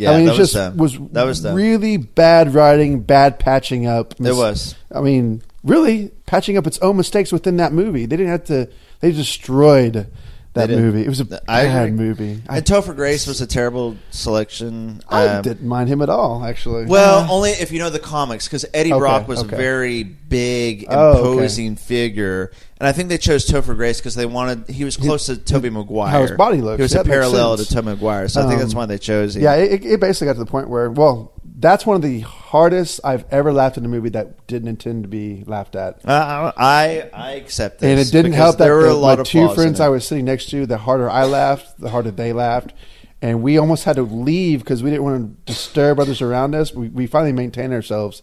Yeah, I mean, that it was just dumb. was That was dumb. really bad writing, bad patching up. It was. I mean, really patching up its own mistakes within that movie. They didn't have to. They destroyed that They movie. It was a I bad agree. movie. I, And Topher Grace was a terrible selection. I Um, didn't mind him at all, actually. Well, only if you know the comics, because Eddie Okay, Brock was okay. a very big, Oh, okay. imposing figure, and I think they chose Topher Grace because they wanted he was close to Tobey Maguire. how his body looks. He was That a parallel to. Tobey Maguire, so I think that's Um, why they chose him. Yeah, it, it basically got to the point where, well, that's one of the hardest I've ever laughed in a movie that didn't intend to be laughed at. Uh, I I accept this, and it didn't help that there were a lot of two friends. I was sitting next to, the harder I laughed, the harder they laughed, and we almost had to leave because we didn't want to disturb others around us. We, we finally maintained ourselves.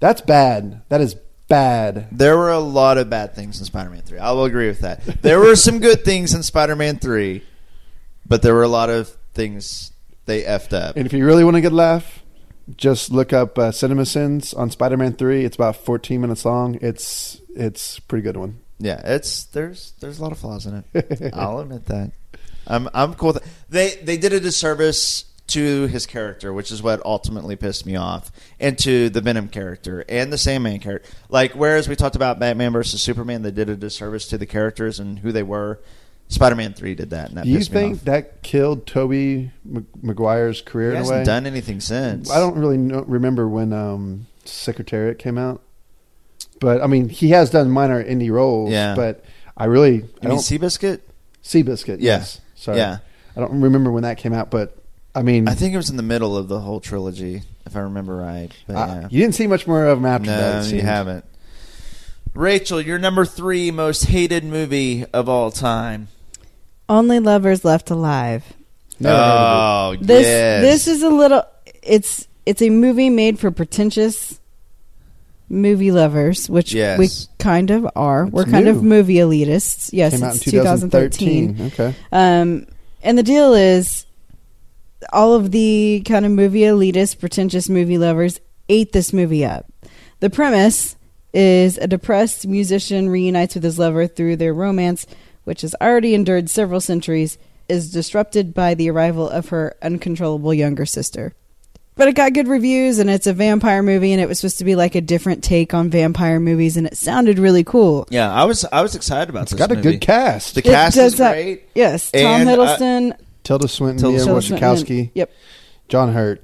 That's bad. That is bad. There were a lot of bad things in Spider-Man Three. I will agree with that. There were some good things in Spider-Man Three, but there were a lot of things they effed up. And if you really want to get laugh, just look up uh, Cinema Sins on Spider-Man Three. It's about 14 minutes long. It's it's a pretty good one. Yeah, it's there's there's a lot of flaws in it. I'll admit that. I'm I'm cool. With they they did a disservice to his character, which is what ultimately pissed me off, and to the Venom character and the Sandman character. Like whereas we talked about Batman versus Superman, they did a disservice to the characters and who they were. Spider-Man Three did that, and that Do you pissed me think off. that killed Tobey Mag- Maguire's career He in a hasn't way? done anything since. I don't really know, remember when um, Secretariat came out, but I mean he has done minor indie roles. Yeah. but I really You I mean don't Seabiscuit? Seabiscuit. Yeah. Yes, sorry. Yeah. I don't remember when that came out, but I mean, I think it was in the middle of the whole trilogy, if I remember right. But uh, yeah. you didn't see much more of him after no, that. it you haven't. Rachael, your number three most hated movie of all time. Only lovers left alive. Never oh, This yes. this is a little. It's it's a movie made for pretentious movie lovers, which Yes. we kind of are. It's We're kind of movie elitists. Yes, Came out in it's 2013. 2013. Okay. Um, and the deal is, all of the kind of movie elitist, pretentious movie lovers ate this movie up. The premise is a depressed musician reunites with his lover through their romance, which has already endured several centuries, is disrupted by the arrival of her uncontrollable younger sister. But it got good reviews, and it's a vampire movie, and it was supposed to be like a different take on vampire movies, and it sounded really cool. yeah, I was I was excited about It's this. got a good cast. The It cast does is have- great. Yes, Tom And, uh, Hiddleston, Tilda Swinton, Tilda Mia Tilda Swinton, Yep. John Hurt.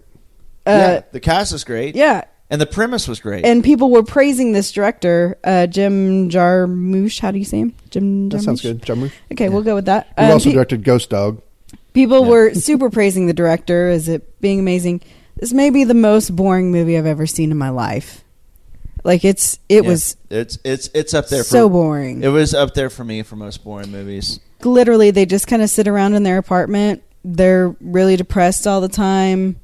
Uh, yeah, the cast is great. yeah. And the premise was great. And people were praising this director, uh, Jim Jarmusch. How do you say him? Jim Jarmusch? That sounds good. John Hurt. Okay, we'll go with that. He Um, also pe- directed Ghost Dog. people were super praising the director as it being amazing. This may be the most boring movie I've ever seen in my life. Like it's it Yeah, was it's it's it's up there. For so for, boring. It was up there for me for most boring movies. literally they just kind of sit around in their apartment. They're really depressed all the time.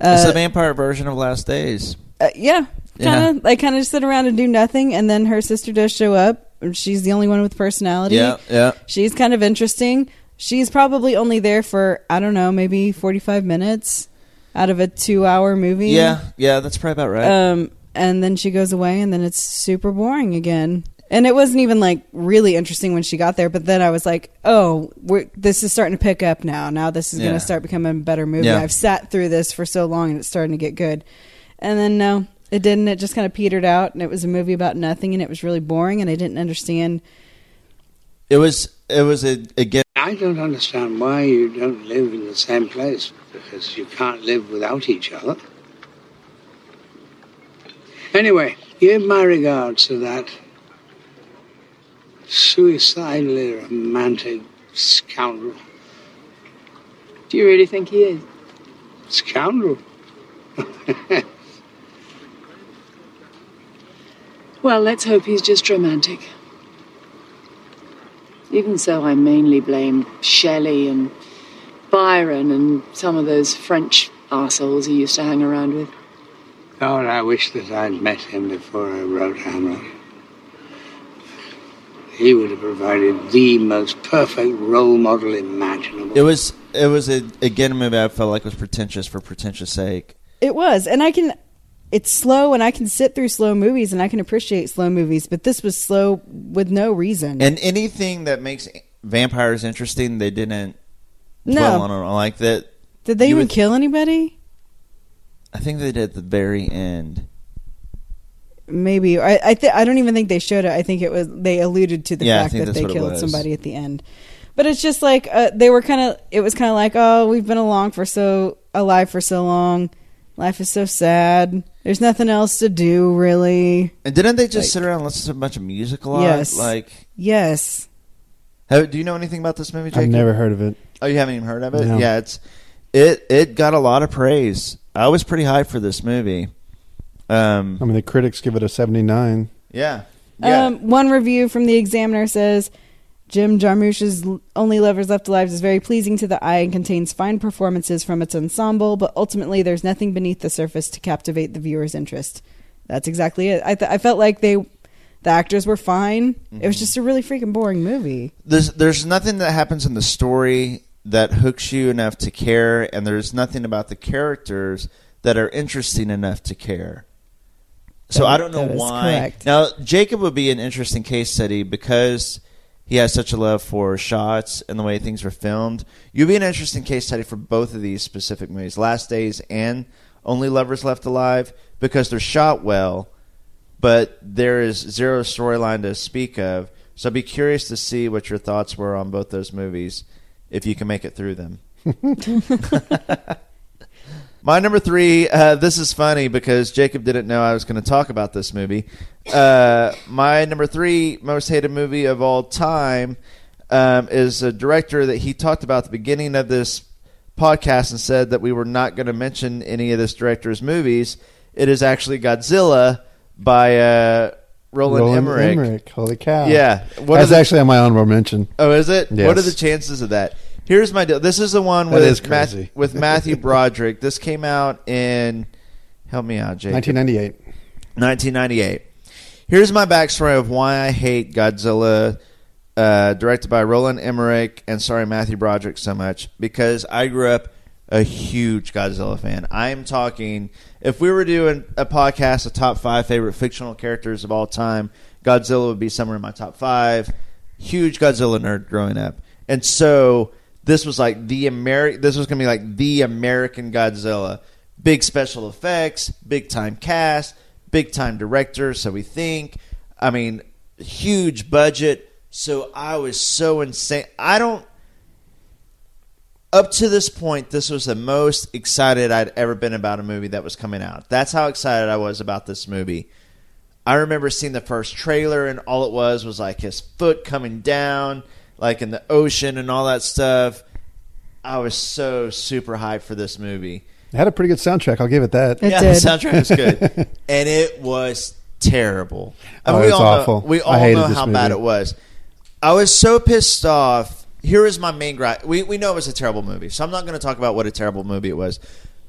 it's Uh, the vampire version of Last Days. Uh, yeah, kind of. They kind of sit around and do nothing, and then her sister does show up. and She's the only one with personality. Yeah, yeah. She's kind of interesting. She's probably only there for I don't know, maybe forty-five minutes out of a two-hour movie. Yeah, yeah, that's probably about right. Um, and then she goes away, and then it's super boring again. And it wasn't even like really interesting when she got there, but then I was like, "Oh, we're, this is starting to pick up now. Now this is going Yeah. to start becoming a better movie. Yeah. I've sat through this for so long, and it's starting to get good." And then no, it didn't. It just kind of petered out, and it was a movie about nothing, and it was really boring, and I didn't understand. it was it was a again. I I don't understand why you don't live in the same place because you can't live without each other. Anyway, give my regards to that suicidally romantic scoundrel. Do you really think he is? Scoundrel? Well, let's hope he's just romantic. Even so, I mainly blame Shelley and Byron and some of those French arseholes he used to hang around with. Oh, God, I wish that I'd met him before I wrote Hamlet. He would have provided the most perfect role model imaginable. It was it was a, again a movie I felt like was pretentious for pretentious sake. It was, and I can. It's slow, and I can sit through slow movies, and I can appreciate slow movies. But this was slow with no reason. And anything that makes vampires interesting, they didn't No. dwell on it. Like that. Did they even would- kill anybody? I think they did at the very end. Maybe I. I, th- I don't even think they showed it. I think it was they alluded to the Yeah, fact that they killed somebody at the end. But it's just like uh, they were kind of. It was kind of like, oh, we've been along for so alive for so long. Life is so sad. There's nothing else to do, really. And didn't they just Like- sit around and listen to a bunch of music a lot? Yes. Like, Yes. have, do you know anything about this movie? Jacob? I've never heard of it. Oh, you haven't even heard of it? No. Yeah, it's it. It got a lot of praise. I was pretty hyped for this movie. Um, I mean, the critics give it a 79. yeah, yeah. Um, one review from the Examiner says Jim Jarmusch's Only Lovers Left Alive is very pleasing to the eye and contains fine performances from its ensemble, but ultimately there's nothing beneath the surface to captivate the viewer's interest. That's exactly it. I, th- I felt like they, the actors were fine. It was mm-hmm. just a really freaking boring movie. there's there's nothing that happens in the story that hooks you enough to care, and there's nothing about the characters that are interesting enough to care. So That- I don't know why. correct. Now Jacob would be an interesting case study because he has such a love for shots and the way things were filmed. You'd be an interesting case study for both of these specific movies, Last Days and Only Lovers Left Alive, because they're shot well, but there is zero storyline to speak of. So I'd be curious to see what your thoughts were on both those movies, if you can make it through them. My number three. Uh, this is funny because Jacob didn't know I was going to talk about this movie. Uh, my number three most hated movie of all time um, is a director that he talked about at the beginning of this podcast and said that we were not going to mention any of this director's movies. It is actually Godzilla by uh, Roland, Emmerich. Holy cow. Yeah. What That's the- actually on my honorable mention. Oh, is it? Yes. What are the chances of that? Here's my deal. This is the one That with is crazy. with Matthew Broderick. This came out in help me out, Jake. 1998. 1998. Here's my backstory of why I hate Godzilla, uh, directed by Roland Emmerich and sorry Matthew Broderick so much because I grew up a huge Godzilla fan. I am talking if we were doing a podcast of top five favorite fictional characters of all time, Godzilla would be somewhere in my top five. Huge Godzilla nerd growing up, and so this was like the Ameri- This was to be like the American Godzilla. Big special effects, big time cast, big time director. So we think. I mean, huge budget. So I was so insane. I don't. Up to this point, this was the most excited I'd ever been about a movie that was coming out. That's how excited I was about this movie. I remember seeing the first trailer, and all it was was like his foot coming down, like in the ocean and all that stuff. I was so super hyped for this movie. It had a pretty good soundtrack. I'll give it that. yeah, the soundtrack was good, and it was terrible. And Oh, we it's all awful. Know, we I all hated know this how bad it was. I was so pissed off. Here is my main gripe. We we know it was a terrible movie, so I'm not going to talk about what a terrible movie it was.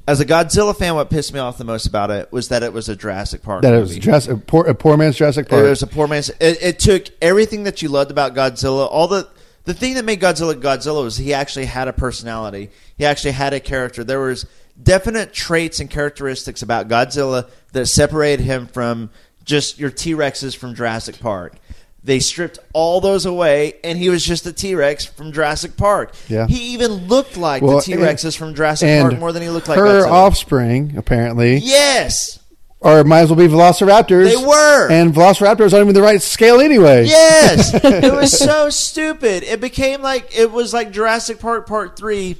As a Godzilla fan, what pissed me off the most about it was that it was a Jurassic Park That it movie. was Jurassic, a, poor, a poor man's Jurassic Park. It was a poor man's. It, it took everything that you loved about Godzilla. All the the thing that made Godzilla Godzilla was he actually had a personality. He actually had a character. There was definite traits and characteristics about Godzilla that separated him from just your T Rexes from Jurassic Park. They stripped all those away, and he was just a T Rex from Jurassic Park. Yeah. He even looked like Well, the T Rexes from Jurassic Park more than he looked like her Godzilla. offspring, apparently. Yes. Or might as well be Velociraptors. They were. and Velociraptors aren't even the right scale anyway. Yes, it was so stupid. It became like it was like Jurassic Park Part Three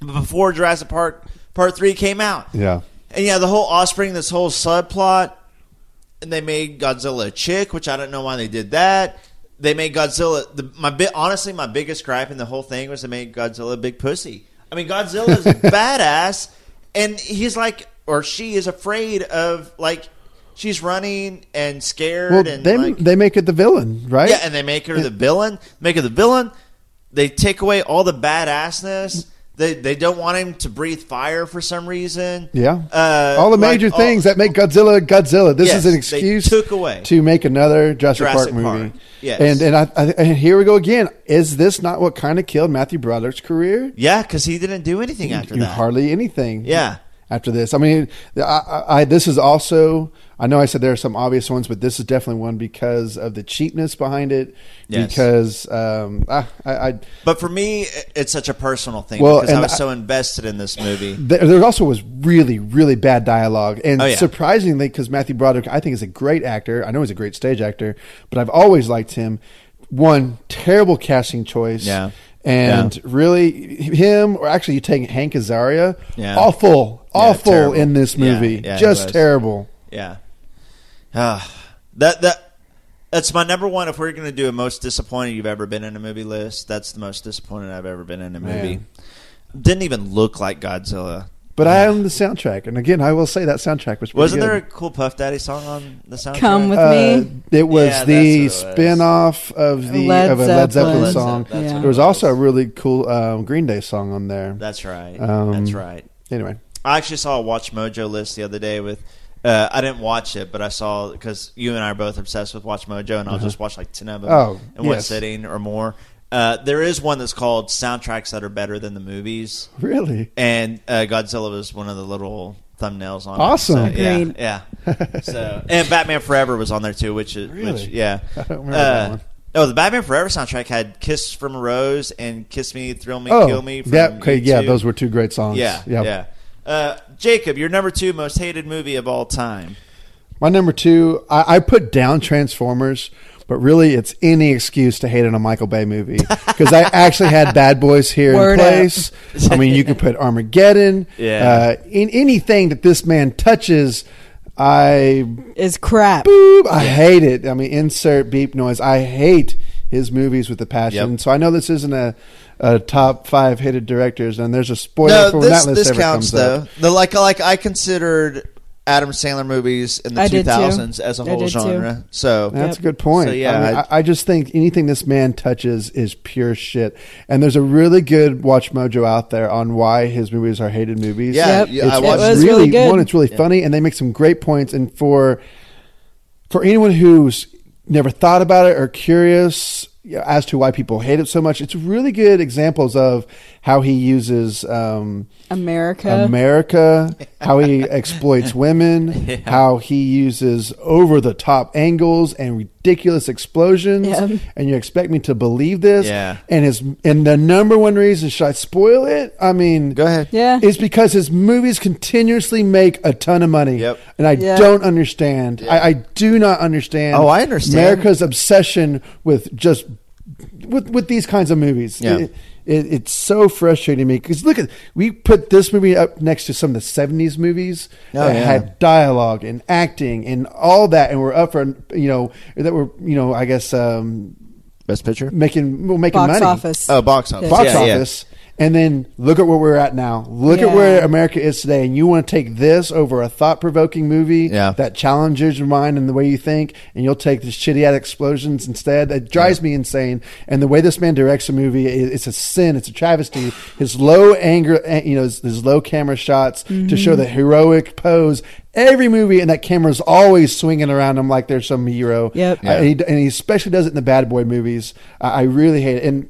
before Jurassic Park Part Three came out. Yeah. And yeah, the whole offspring, this whole subplot, and they made Godzilla a chick, which I don't know why they did that. They made Godzilla the, my bit. Honestly, my biggest gripe in the whole thing was they made Godzilla a big pussy. I mean, Godzilla is badass, and he's like, or she is afraid of like. She's running and scared, Well, and they like, they make it the villain, right? yeah, and they make her the villain. Make her the villain. They take away all the badassness. They they don't want him to breathe fire for some reason. Yeah. Uh, all the like, major all- things that make Godzilla Godzilla. This Yes, is an excuse took away. to make another Jurassic, Jurassic Park Park. movie. Yes. And and I, I and here we go again. Is this not what kind of killed Matthew Broderick's career? Yeah, because he didn't do anything after that. Hardly anything. Yeah. After this, I mean, I, I, I this is also. I know I said there are some obvious ones, but this is definitely one because of the cheapness behind it. Yes. Because um, I, I, I But for me, it's such a personal thing Well, because I was so invested in this movie. There, there also was really, really bad dialogue, and Oh, yeah. surprisingly, because Matthew Broderick, I think, is a great actor. I know he's a great stage actor, but I've always liked him. One terrible casting choice, Yeah. And Yeah. really him, or actually, you take Hank Azaria, Yeah. awful, awful in this movie, just terrible. Yeah. Ah, that that that's my number one. If we're going to do a most disappointed you've ever been in a movie list, that's the most disappointed I've ever been in a movie. Man. Didn't even look like Godzilla. But I own the soundtrack, and again, I will say that soundtrack was pretty Wasn't good. there a cool Puff Daddy song on the soundtrack? Come with Uh, me. it was Yeah, the that's what it was. spin-off of the Led of a Led Zeppelin Zeppelin. song. That's what There was it also a really cool um, Green Day song on there. That's right. Um, that's right. Anyway, I actually saw a Watch Mojo list the other day with. Uh, I didn't watch it, but I saw because you and I are both obsessed with Watch Mojo, and I'll just watch like ten of them Uh-huh. Oh, in one yes. sitting or more. Uh, there is one that's called "Soundtracks That Are Better Than the Movies," really, and uh, Godzilla was one of the little thumbnails on. Awesome. it. So, yeah, Agreed. yeah. So and Batman Forever was on there too, which is Really? which yeah. I don't remember that Uh, one. Oh, the Batman Forever soundtrack had "Kiss from a Rose" and "Kiss Me, Thrill Me, oh, Kill Me." From yeah, okay, yeah, those were two great songs. Yeah, Yep. yeah. Uh, Jacob, your number two most hated movie of all time. My number two, I, I put down Transformers, but really it's any excuse to hate on a Michael Bay movie because I actually had Bad Boys here Word in place. I mean, you can put Armageddon. Yeah. Uh, in anything that this man touches, I Is crap. boop, I hate it. I mean, insert beep noise. I hate his movies with a passion. Yep. So I know this isn't a, a top five hated directors, and there's a spoiler for when this, that list this ever counts comes though. up. The like like I considered Adam Sandler movies in the I two did too. as a I whole did too. genre. So That's a good point. So, yeah, I, mean, I- I, I just think anything this man touches is pure shit. And there's a really good Watch Mojo out there on why his movies are hated movies. Yeah, Yep. yeah, I it's watched It was really good. one. It's really funny, and they make some great points. And for for anyone who's never thought about it or curious you know, as to why people hate it so much, it's really good examples of how he uses. Um, America. America, how he exploits women, how he uses over the top angles and ridiculous explosions. Yeah. And you expect me to believe this? Yeah. And his and the number one reason should I spoil it? I mean, Go ahead. Yeah. It's because his movies continuously make a ton of money. Yep. And I Yeah. don't understand. I, I do not understand. Oh, I understand. America's obsession with just with with these kinds of movies. Yeah. It- it, it's so frustrating to me because look at we put this movie up next to some of the '70s movies Oh, that yeah. had dialogue and acting and all that, and we're up for you know that were you know I guess um, Best Picture. making well, making Box money office. Oh, box office. box Yeah, yeah. office. And then look at where we're at now. Look at where America is today, and you want to take this over a thought-provoking movie Yeah. that challenges your mind and the way you think, and you'll take the shitty ass explosions instead. It drives me insane. And the way this man directs a movie, i- it's a sin. It's a travesty. His low anger, eh, you know, his, his low camera shots to show the heroic pose. Every movie, and that camera's always swinging around him like there's some hero. Yep. Uh, and, he, and he especially does it in the bad boy movies. I, I really hate it. And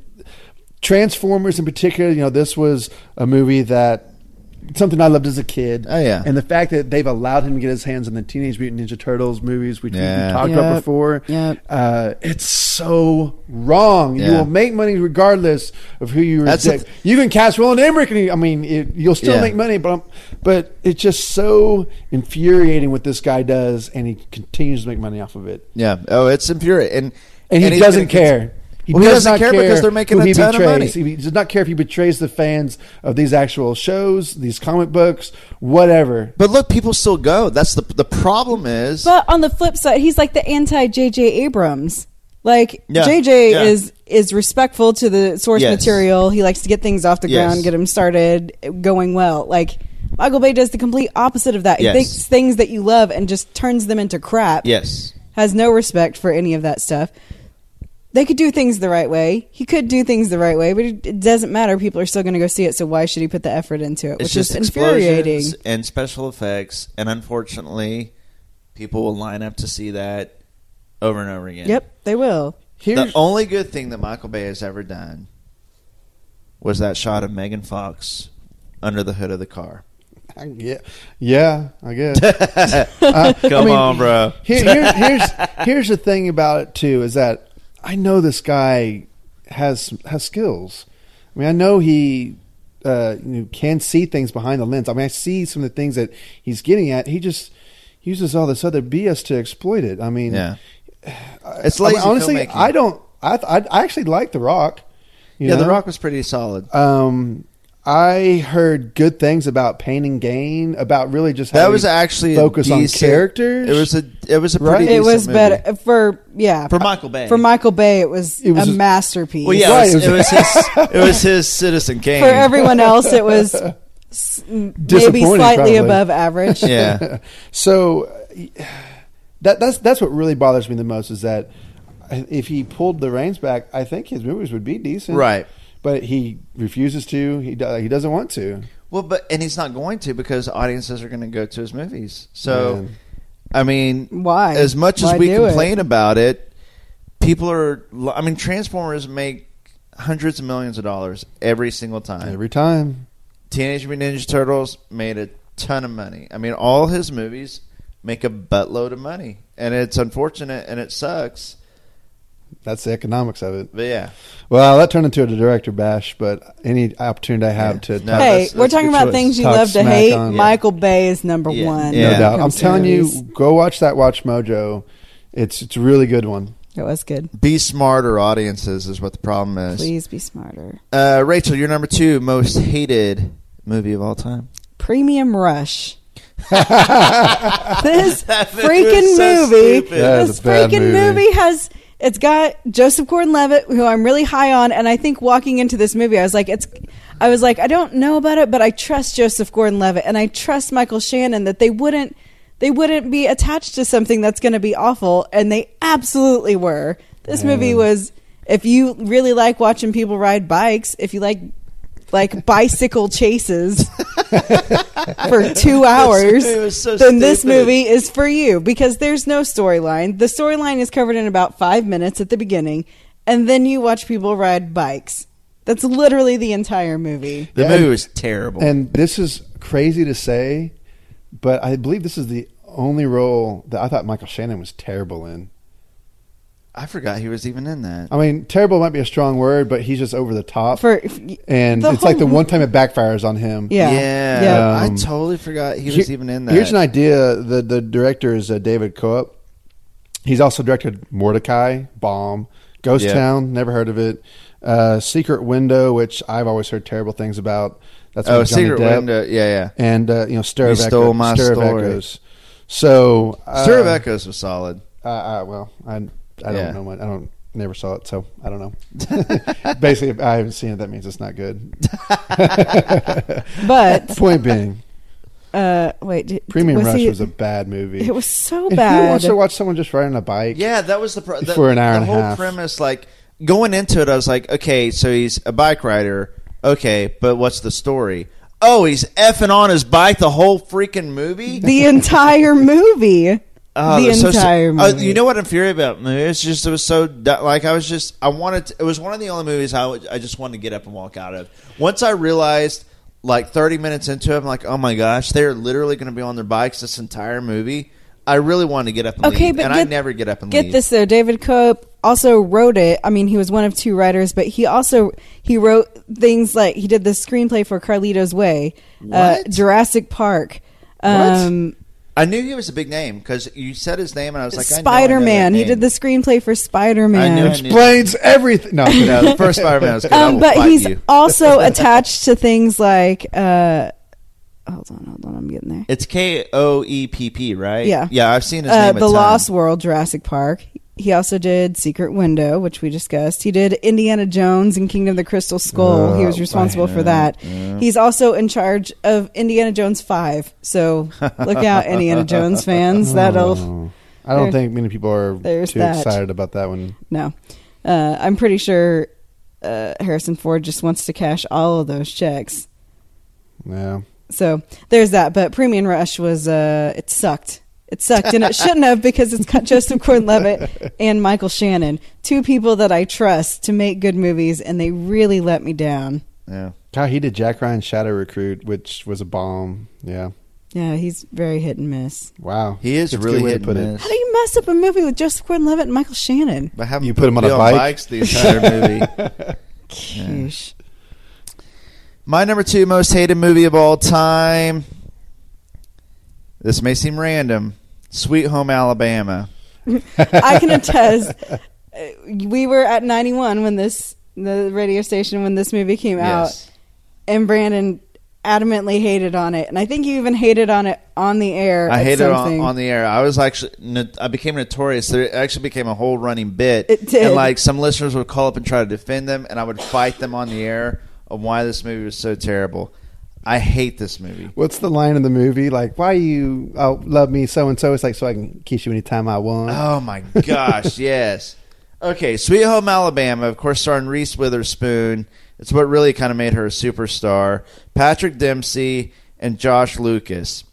Transformers in particular, you know, this was a movie that something I loved as a kid. Oh, yeah. and the fact that they've allowed him to get his hands on the Teenage Mutant Ninja Turtles movies, which we- Yeah. we talked about before. Yep. Uh, it's so wrong. You will make money regardless of who you That's reject. the- you can cast Roland Emmerich, and he, I mean, it, you'll still Yeah. make money. But but it's just so infuriating what this guy does, and he continues to make money off of it. Yeah. Oh, it's infuriating. And, and he he's doesn't gonna care. Cont- Well, he does doesn't not care because they're making a he ton of money. He does not care if he betrays the fans of these actual shows, these comic books, whatever. But look, people still go. That's the the problem is. But on the flip side, he's like the anti JJ Abrams. Like Yeah, JJ yeah. is is respectful to the source Yes. material. He likes to get things off the Yes. ground, get them started going well. Like Michael Bay does the complete opposite of that. He Yes. takes things that you love and just turns them into crap. yes. Has no respect for any of that stuff. They could do things the right way. He could do things the right way, but it, it doesn't matter. People are still going to go see it. So why should he put the effort into it? It's Which just is infuriating. and special effects, and unfortunately, people will line up to see that over and over again. Yep, they will. The only good thing that Michael Bay has ever done was that shot of Megan Fox under the hood of the car. Yeah, yeah, I guess. Uh, Come on, bro. Here, here- here's here's the thing about it too is that I know this guy has has skills. I mean, I know he uh, you know, can see things behind the lens. I mean, I see some of the things that he's getting at. He just uses all this other BS to exploit it. I mean, Yeah. I- It's I mean, honestly, filmmaking. I don't. I I, I actually like The Rock. you yeah, The? Rock was pretty solid. Um, I heard good things about Pain and Gain, about really just That was actually a focus on decent- characters. It was a it was a Right? pretty it was decent movie. better for yeah For Michael Bay. For Michael Bay, it was, It was a a- masterpiece. Well, yeah, Right, it, was, it it was- was his it was his Citizen Kane. For everyone else, it was s- maybe Disappointing, slightly probably. above average. Yeah. so uh, that that's that's what really bothers me the most is that if he pulled the reins back, I think his movies would be decent. Right. But he refuses to. He do, he doesn't want to. Well, but and he's not going to because audiences are going to go to his movies. So, Man. I mean, Why? As much as we do it? complain about it, people are. I mean, Transformers make hundreds of millions of dollars every single time. Every time. Teenage Mutant Ninja Turtles made a ton of money. I mean, all his movies make a buttload of money, and it's unfortunate and it sucks. That's the economics of it. But yeah, Well, that turned into a director bash, but any opportunity I have Yeah. to No, talk, Hey, that's- we're talking about choice. things you Talk love to hate. on- Michael Bay is number Yeah. one. Yeah. no when doubt. I'm comes to telling you, go watch that Watch Mojo. It's it's a really good one. it was good. be smarter, audiences is what the problem is. Please be smarter. Uh, Rachael, you're number two most hated movie of all time. Premium Rush. this That freaking was so movie. stupid. This freaking movie. movie has. It's got Joseph Gordon-Levitt, who I'm really high on, and I think walking into this movie, I was like, it's. I was like, I don't know about it, but I trust Joseph Gordon-Levitt, and I trust Michael Shannon that they wouldn't. They wouldn't be attached to something that's going to be awful, and they absolutely were. This movie mm. was. If you really like watching people ride bikes, if you like like bicycle chases for two hours, so then this movie is for you because there's no storyline. The storyline is covered in about five minutes at the beginning, and then you watch people ride bikes. That's literally the entire movie. The movie was terrible. And this is crazy to say, but I believe this is the only role that I thought Michael Shannon was terrible in. I forgot he was even in that. I mean, terrible might be a strong word, but he's just over the top. For and the it's like the one time it backfires on him. Yeah. yeah, Yeah. I Um, totally forgot he was Here- even in that. Here's an idea. The the director is uh, David Koepp. He's also directed Mortdecai, Bomb, Ghost Yeah. Town. Never heard of it. Uh, Secret Window, which I've always heard terrible things about. That's Oh, with Johnny Secret Depp. Window. Yeah, yeah. And uh, you know, Stir You of stole Echo- my Stir of story. Echoes. So uh, Stir of Echoes was solid. Uh, uh, well, I I don't Yeah. know. Much. I don't never saw it, so I don't know. Basically, if I haven't seen it. That means it's not good. But Point being, uh, wait, did, Premium was Rush he- was a bad movie. It was so If bad. Who wants to watch someone just riding a bike? Yeah, that was the, pro- the For an hour the and a whole half. premise. Like going into it, I was like, okay, so he's a bike rider. Okay, but what's the story? Oh, he's effing on his bike the whole freaking movie. the entire movie. Oh, the was so- entire uh, movie. you know what I'm furious about? movie? It's just it was so like I was just I wanted. To, it was one of the only movies I, would- I just wanted to get up and walk out of. Once I realized like 30 minutes into it, I'm like, oh my gosh, they're literally going to be on their bikes this entire movie. I really wanted to get up and Okay, leave, but and I get- never get up and leave. Get leave. this though, David Koepp also wrote it. I mean, he was one of two writers, but he also he wrote things like he did the screenplay for Carlito's Way, uh, Jurassic Park, um, I knew he was a big name because you said his name, and I was like, I know I know Spider Man. He did the screenplay for Spider Man. I knew- Explains everything. No, No, the first Spider-Man was good. I Um, but he's you. also attached to things like. Uh, hold on, hold on, I'm getting there. It's K O E P P, right? Yeah, yeah. I've seen his uh, name. a The ton. Lost World, Jurassic Park. He also did Secret Window, which we discussed. He did Indiana Jones and Kingdom of the Crystal Skull. he was Oh, responsible for that. Yeah. He's also in charge of Indiana Jones Five. So look out, Indiana Jones fans. That'll. Oh. I don't think many people are too that. excited about that one. No, uh, I'm pretty sure uh, Harrison Ford just wants to cash all of those checks. Yeah. So there's that. But Premium Rush was uh, it sucked. It sucked, and it shouldn't have because it's got Joseph Gordon-Levitt and Michael Shannon, two people that I trust to make good movies, and they really let me down. Yeah. God, he did Jack Ryan Shadow Recruit, which was a bomb. Yeah. Yeah, he's very hit and miss. Wow. He is That's really good hit to put and it. miss. How do you mess up a movie with Joseph Gordon-Levitt and Michael Shannon? By having You put him on a bike? bikes the entire movie. Sheesh. My number two most hated movie of all time. This may seem random. Sweet Home Alabama. I can attest. uh, We were at 91 when this the radio station when this movie came Yes. out, and Brandon adamantly hated on it, and I think you even hated on it on the air. I at hated on, on the air. I was actually, I became notorious. There actually became a whole running bit. It did. And like some listeners would call up and try to defend them, and I would fight them on the air on why this movie was so terrible. I hate this movie. What's the line in the movie? Like, why you oh, love me so and so? It's like so I can kiss you anytime I want. Oh my gosh, yes. Okay, Sweet Home Alabama, of course, starring Reese Witherspoon. It's what really kind of made her a superstar. Patrick Dempsey and Josh Lucas.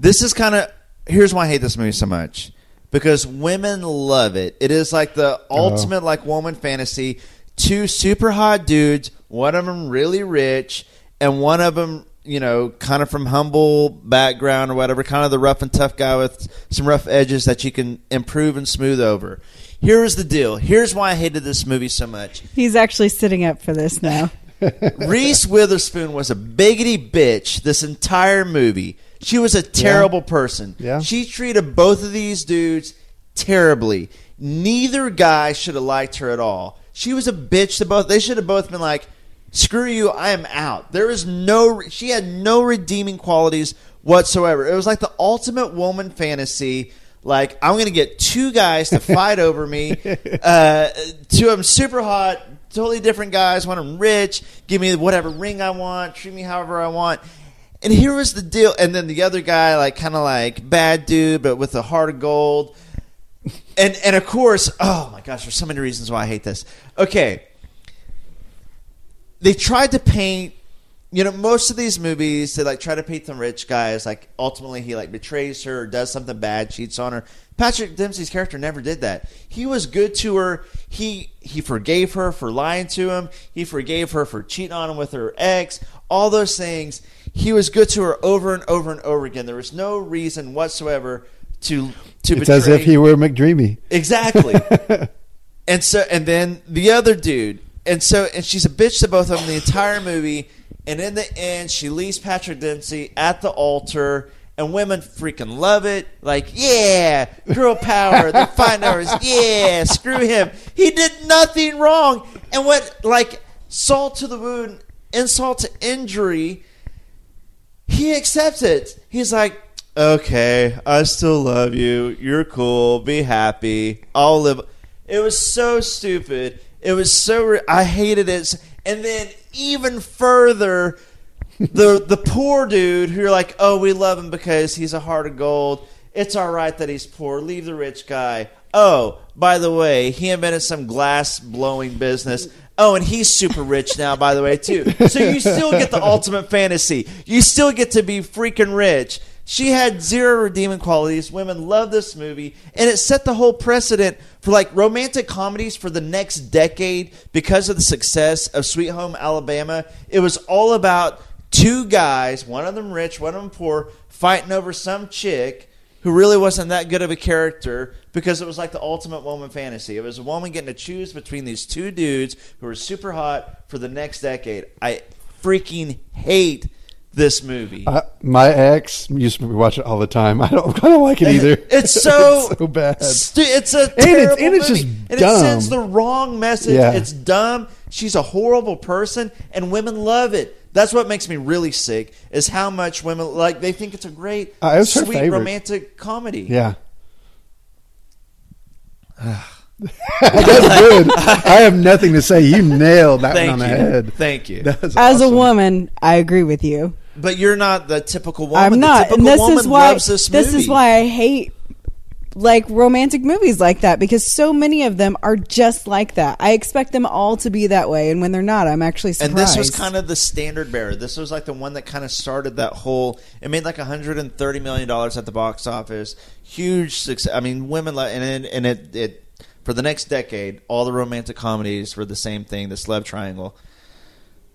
This is kind of here's why I hate this movie so much because women love it. It is like the uh-huh. ultimate like woman fantasy. Two super hot dudes, one of them really rich, and one of them, you know, kind of from humble background or whatever, kind of the rough and tough guy with some rough edges that you can improve and smooth over. Here's the deal. Here's why I hated this movie so much. He's actually sitting up for this now. Reese Witherspoon was a biggity bitch this entire movie. She was a terrible person. Yeah. She treated both of these dudes terribly. Neither guy should have liked her at all. She was a bitch to both. They should have both been like, "Screw you, I am out." There is no. She had no redeeming qualities whatsoever. It was like the ultimate woman fantasy. Like I'm going to get two guys to fight over me. Uh, two of them super hot, totally different guys. One of them rich. Give me whatever ring I want. Treat me however I want. And here was the deal. And then the other guy, like kind of like bad dude, but with a heart of gold. And and of course, oh my gosh, there's so many reasons why I hate this. Okay, they tried to paint. You know, most of these movies they like try to paint the rich guys like ultimately he like betrays her or does something bad, cheats on her. Patrick Dempsey's character never did that. He was good to her. He he forgave her for lying to him. He forgave her for cheating on him with her ex. All those things. He was good to her over and over and over again. There was no reason whatsoever to to it's betray. as if he were McDreamy. Exactly. and so, and then the other dude, and so, and she's a bitch to both of them the entire movie. And in the end, she leaves Patrick Dempsey at the altar, and women freaking love it. Like, yeah, girl power. Fighting over. us. Yeah, screw him. He did nothing wrong. And what, like, salt to the wound, insult to injury. He accepts it. He's like, okay, I still love you. You're cool. Be happy. I'll live. It was so stupid. It was so. I hated it. And then even further, the the poor dude who you're like, oh, we love him because he's a heart of gold. It's all right that he's poor. Leave the rich guy. Oh, by the way, he invented some glass blowing business. Oh, and he's super rich now, by the way, too. So you still get the ultimate fantasy. You still get to be freaking rich. She had zero redeeming qualities. Women love this movie, and it set the whole precedent for like romantic comedies for the next decade because of the success of Sweet Home Alabama. It was all about two guys, one of them rich, one of them poor, fighting over some chick who really wasn't that good of a character because it was like the ultimate woman fantasy. It was a woman getting to choose between these two dudes who were super hot for the next decade. I freaking hate this movie. Uh, my ex used to watch it all the time. I don't, I don't like it either. It's so It's so bad. stu- it's a And it's- and it's movie. just and dumb. it sends the wrong message. Yeah. It's dumb. She's a horrible person, and women love it. That's what makes me really sick. Is how much women like they think it's a great, Uh, it sweet favorite. romantic comedy. Yeah. That's good. I have nothing to say. You nailed that Thank one on the head. Thank you. That was As a woman, I agree with you. But you're not the typical woman. I'm The not, typical and this woman is why loves this, this, is why I hate like romantic movies like that because so many of them are just like that. I expect them all to be that way, and when they're not, I'm actually surprised. And this was kind of the standard bearer. This was like the one that kind of started that whole. It made like 130 million dollars at the box office. Huge success. I mean, women lo- and it, and it, it for the next decade, all the romantic comedies were the same thing. This love triangle.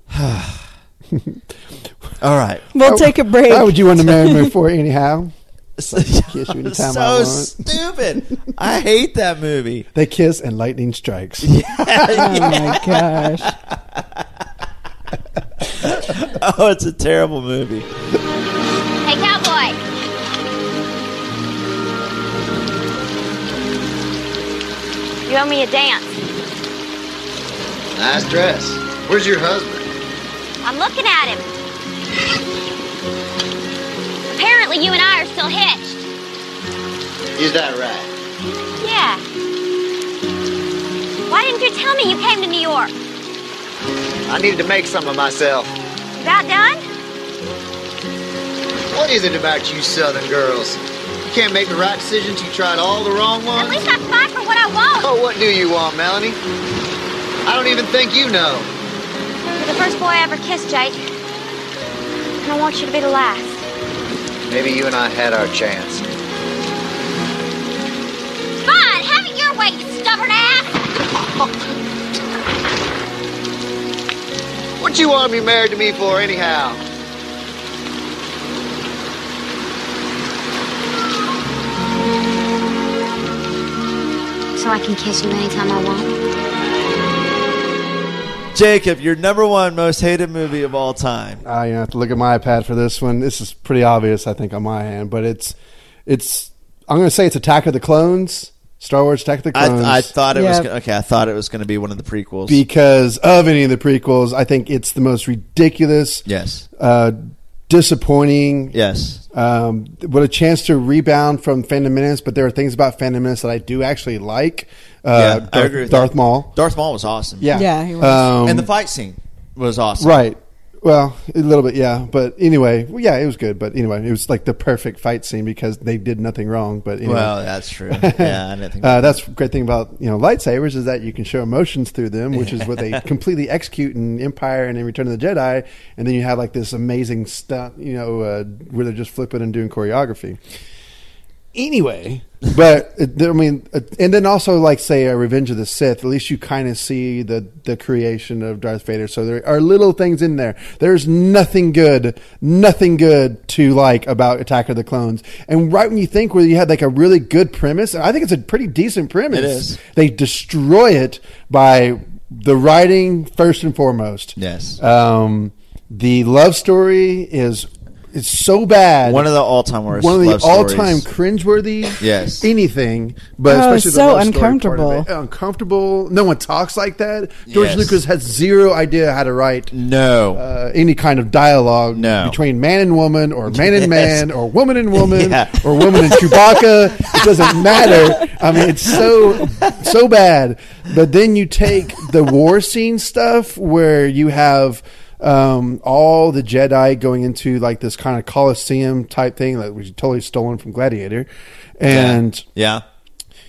all right, We'll take a break. Why would you want to marry me for anyhow? Kiss you anytime I so stupid. I hate that movie. They kiss and lightning strikes. Yeah, oh my gosh. Oh, it's a terrible movie. Hey, cowboy. You owe me a dance. Nice dress. Where's your husband? I'm looking at him. Apparently, you and I are still hitched. Is that right? Yeah. Why didn't you tell me you came to New York? I needed to make some of myself. About done? What is it about you southern girls? You can't make the right decisions. You tried all the wrong ones. At least I fight for what I want. Oh, what do you want, Melanie? I don't even think you know. You're the first boy I ever kissed, Jake. And I want you to be the last. Maybe you and I had our chance. Fine, have it your way, you stubborn ass. What you want to be married to me for, anyhow? So I can kiss you anytime I want. Jacob, your number one most hated movie of all time. I have to look at my iPad for this one. This is pretty obvious, I think, on my hand, but it's it's. I'm going to say it's Attack of the Clones, Star Wars Attack of the Clones. I, I thought it was Yeah. gonna, okay. I thought it was going to be one of the prequels. because of any of the prequels. I think it's the most ridiculous, yes, uh, disappointing. yes. Um, what a chance to rebound from Phantom Menace, but there are things about Phantom Menace that I do actually like. Uh, yeah, I Darth, agree with Darth. Maul. Darth Maul was awesome. Yeah, Yeah, he was. Um, and the fight scene was awesome. Right. Well, a little bit, yeah. But anyway, well, yeah, it was good. But anyway, it was like the perfect fight scene because they did nothing wrong. But anyway. Well, that's true. Yeah, I didn't think. Uh, that's great thing about you know lightsabers is that you can show emotions through them, which is what they completely execute in Empire and in Return of the Jedi. And then you have like this amazing stunt, you know, uh, where they're just flipping and doing choreography. Anyway, but I mean, uh, and then also like say a Revenge of the Sith. At least you kind of see the the creation of Darth Vader. So there are little things in there. There's nothing good, nothing good to like about Attack of the Clones. And right when you think where you had like a really good premise, I think it's a pretty decent premise. It is. They destroy it by the writing first and foremost. Yes. Um, the love story is it's so bad. One of the all-time worst. One of the love all-time stories. cringeworthy. Yes. anything, but Oh, especially the so love story part of uncomfortable. it. Uncomfortable. No one talks like that. George Yes. Lucas has zero idea how to write No. uh, any kind of dialogue No. between man and woman, or man and man, or woman and woman, Yeah. or woman and Chewbacca. it doesn't matter. I mean, it's so so bad. But then you take the war scene stuff where you have um, all the Jedi going into like this kind of Coliseum type thing that was totally stolen from Gladiator, and yeah.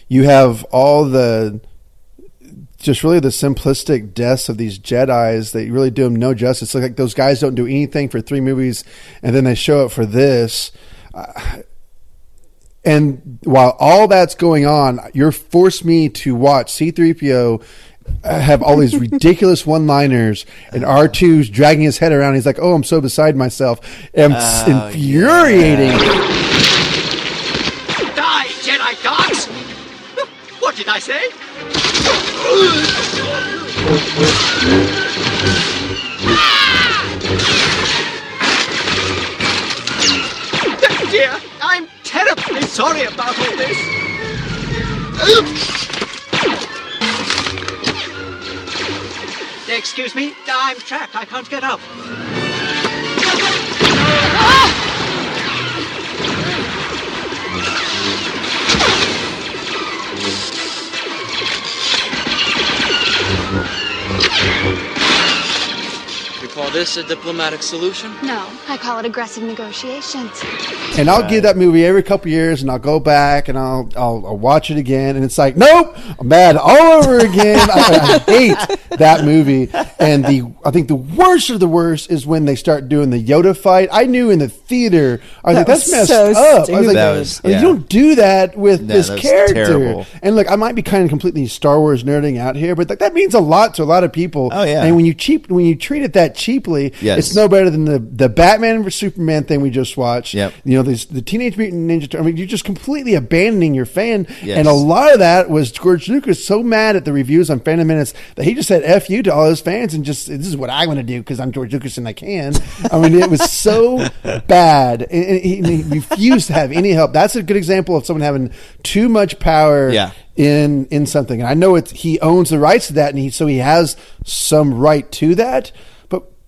you have all the just really the simplistic deaths of these Jedi's that really do them no justice. Like those guys don't do anything for three movies, and then they show up for this. And while all that's going on, you're forced me to watch C3PO have all these ridiculous one-liners and R2's dragging his head around. He's like, "Oh, I'm so beside myself." And it's Oh, infuriating. Die, Jedi dogs! What did I say? Dear, I'm terribly sorry about all this. Excuse me, I'm trapped. I can't get up. You call this a diplomatic solution? No, I call it aggressive negotiations. And I'll give that movie every couple years, and I'll go back and I'll, I'll I'll watch it again, and it's like, nope, I'm mad all over again. I, I hate that movie. And the I think the worst of the worst is when they start doing the Yoda fight. I knew in the theater, I was That like, that's was messed so up. I was like. That was- yeah. you don't do that with No, this that's character. terrible. And look, I might be kind of completely Star Wars nerding out here, but like that means a lot to a lot of people. Oh, yeah. And when you cheap when you treat it that cheaply, Yes. it's no better than the the Batman vs Superman thing we just watched. Yep. You know, these the Teenage Mutant Ninja Turtles. I mean, you're just completely abandoning your fan. Yes. And a lot of that was George Lucas so mad at the reviews on Phantom Menace that he just said "f you" to all his fans and just this is what I want to do because I'm George Lucas and I can. I mean, it was so bad, and he, and he refused to have any help. That's a good example of someone having too much power. Yeah. In, in something, and I know it's he owns the rights to that, and he so he has some right to that.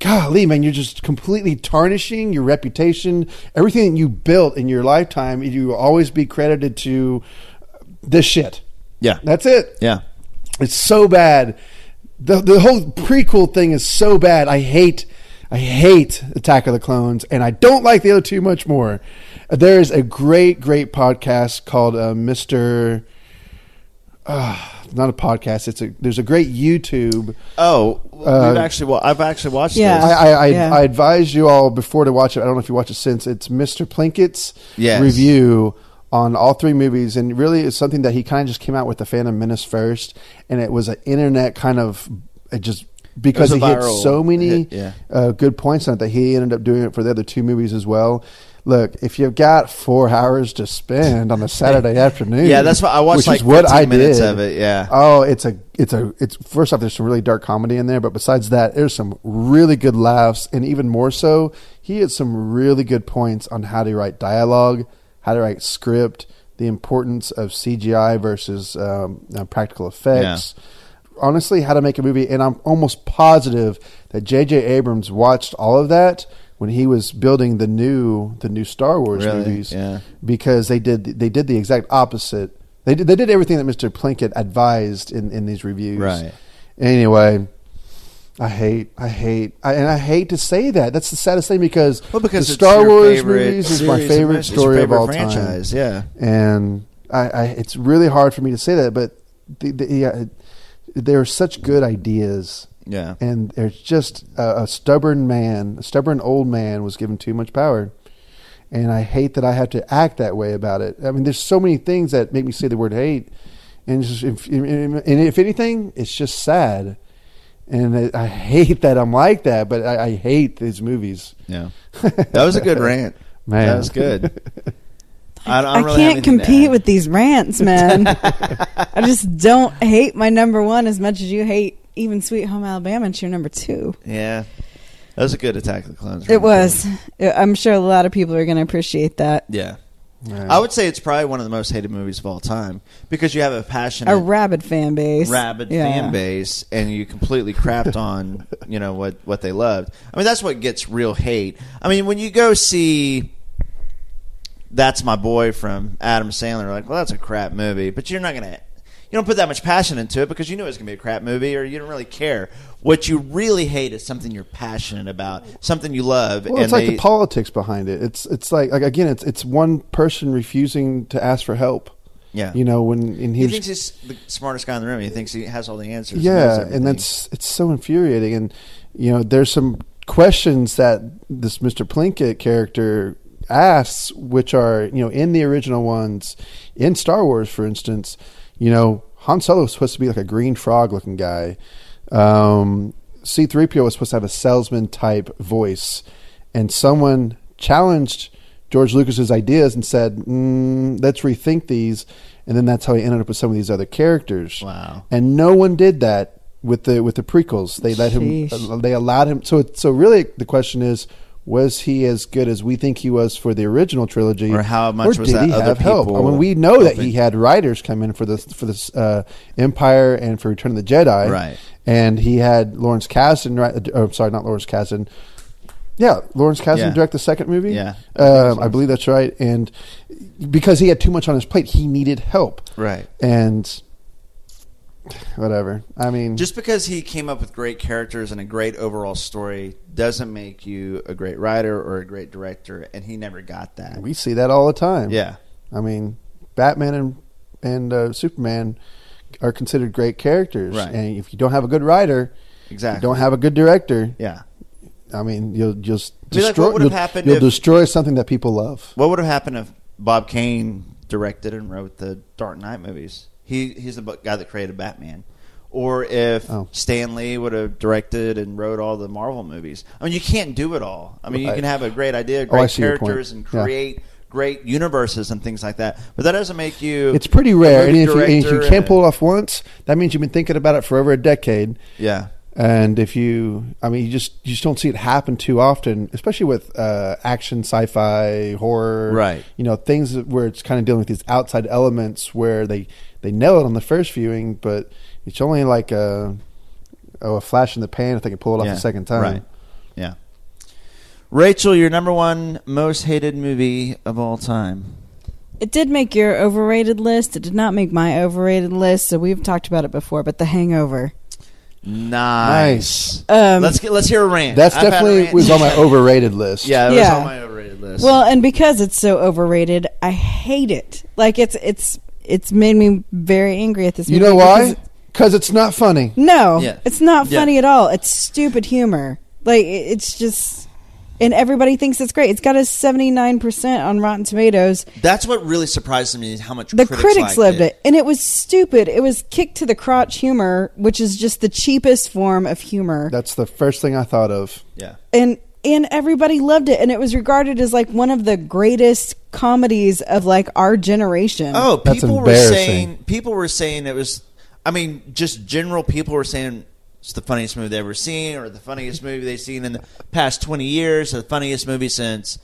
Golly, man, you're just completely tarnishing your reputation. Everything that you built in your lifetime, you will always be credited to this shit. Yeah. That's it. Yeah. It's so bad. The the whole prequel thing is so bad. I hate I hate Attack of the Clones and I don't like the other two much more. There is a great great podcast called uh, Mr. Uh, not a podcast. It's a there's a great YouTube. Oh, Uh, we've actually. Well, I've actually watched I, this. I, I, Yeah. I advise you all before to watch it. I don't know if you watch it since. It's Mr. Plinkett's Yes. review on all three movies, and really it's something that he kind of just came out with the Phantom Menace first, and it was an internet kind of it just because It he hit so many hit, yeah. uh, good points on it that he ended up doing it for the other two movies as well. Look, if you've got four hours to spend on a Saturday afternoon, Yeah, that's what- I watched which like is what 15 I minutes did. of it, yeah. Oh, it's a it's a it's first off there's some really dark comedy in there, but besides that, there's some really good laughs and even more so, he had some really good points on how to write dialogue, how to write script, the importance of CGI versus um, practical effects. Honestly, how to make a movie, and I'm almost positive that J.J. Abrams watched all of that when he was building the new the new Star Wars Really? movies Yeah. because they did they did the exact opposite. They did they did everything that Mr. Plinkett advised in in these reviews. Right. Anyway, I hate I hate I, and I hate to say that. That's the saddest thing because Well, because the Star Wars movies is my favorite movies. It's your story favorite of all franchise, time. yeah. and I, I it's really hard for me to say that, but the, the, yeah, there are such good ideas. Yeah. and there's just a, a stubborn man, a stubborn old man was given too much power. And I hate that I have to act that way about it. I mean, there's so many things that make me say the word hate, and just, if, and if anything, it's just sad. And I I hate that I'm like that, but I, I hate these movies. Yeah, that was a good rant. Man. that was good. I, don't I really have can't compete with these rants, man. I just don't hate my number one as much as you hate even Sweet Home Alabama. It's your number two. Yeah, that was a good Attack of the Clones. It was. I'm sure a lot of people are going to appreciate that. Yeah. I would say it's probably one of the most hated movies of all time because you have a passionate, A rabid fan base. rabid Yeah. fan base, and you completely crapped on you know what what they loved. I mean, that's what gets real hate. I mean, when you go see that's my boy from Adam Sandler, like, well, that's a crap movie, but you're not gonna. You don't put that much passion into it because you knew it was going to be a crap movie, or you don't really care. What you really hate is something you're passionate about, something you love. Well, and it's like they- the politics behind it. It's it's like like again, it's it's one person refusing to ask for help. Yeah. you know when and he he's thinks he's the smartest guy in the room. He thinks he has all the answers. yeah, everything. and that's it's so infuriating. And you know, there's some questions that this Mr. Plinkett character asks, which are you know in the original ones, in Star Wars, for instance, you know Han Solo was supposed to be like a green frog looking guy. Um, C3PO was supposed to have a salesman type voice, and someone challenged George Lucas's ideas and said, mm, "Let's rethink these." And then that's how he ended up with some of these other characters. Wow! And no one did that with the with the prequels. They let Sheesh. him. They allowed him. So so really, the question is. Was he as good as we think he was for the original trilogy, Or how much or was did that he other have help? I mean, we know that he had writers come in for this for this uh, Empire and for Return of the Jedi, Right. And he had Lawrence Kasdan, right? Oh, sorry, not Lawrence Kasdan. Yeah, Lawrence Kasdan Yeah. direct the second movie. Yeah, um, I believe that's right. And because he had too much on his plate, he needed help. Right. And whatever. I mean, Just because he came up with great characters and a great overall story doesn't make you a great writer or a great director, and he never got that. we see that all the time. Yeah. I mean, Batman and and uh, Superman are considered great characters, Right. and if you don't have a good writer, Exactly. you don't have a good director. Yeah. I mean, you'll just mean, like, destroy. what would have you'll, happened you'll if- destroy something that people love. What would have happened if Bob Kane directed and wrote the Dark Knight movies? He he's the guy that created Batman. Or if Oh. Stan Lee would have directed and wrote all the Marvel movies. I mean, you can't do it all. I mean, you can have a great idea, Oh, great point. characters, and Yeah. create great universes and things like that. But that doesn't make you. It's pretty rare, and if, you, and if you can't pull it off once, that means you've been thinking about it for over a decade. Yeah. And if you, I mean, you just you just don't see it happen too often, especially with uh, action, sci-fi, horror, Right. You know, things where it's kind of dealing with these outside elements where they they nail it on the first viewing, but it's only like a oh, a flash in the pan if they can pull it off Yeah, the second time. Right. Yeah. Rachael, your number one most hated movie of all time. It did make your overrated list. It did not make my overrated list. So we've talked about it before. But The Hangover. Nice. Um, let's get let's hear a rant. That's I've definitely rant. was on my overrated list. Yeah, it was Yeah. on my overrated list. Well, and because it's so overrated, I hate it. Like it's it's it's made me very angry at this. You movie know why? because- Because it's not funny. No, Yeah. it's not Yeah. funny at all. It's stupid humor. Like it- it's just, and everybody thinks it's great. It's got a seventy nine percent on Rotten Tomatoes. That's what really surprised me is how much The critics, critics loved it. and it was stupid. It was kick to the crotch humor, which is just the cheapest form of humor. That's the first thing I thought of. Yeah. and and everybody loved it and it was regarded as like one of the greatest comedies of like our generation Oh, That's people were embarrassing. saying people were saying it was. I mean, just general people were saying it's the funniest movie they've ever seen, or the funniest movie they've seen in the past twenty years, or the funniest movie since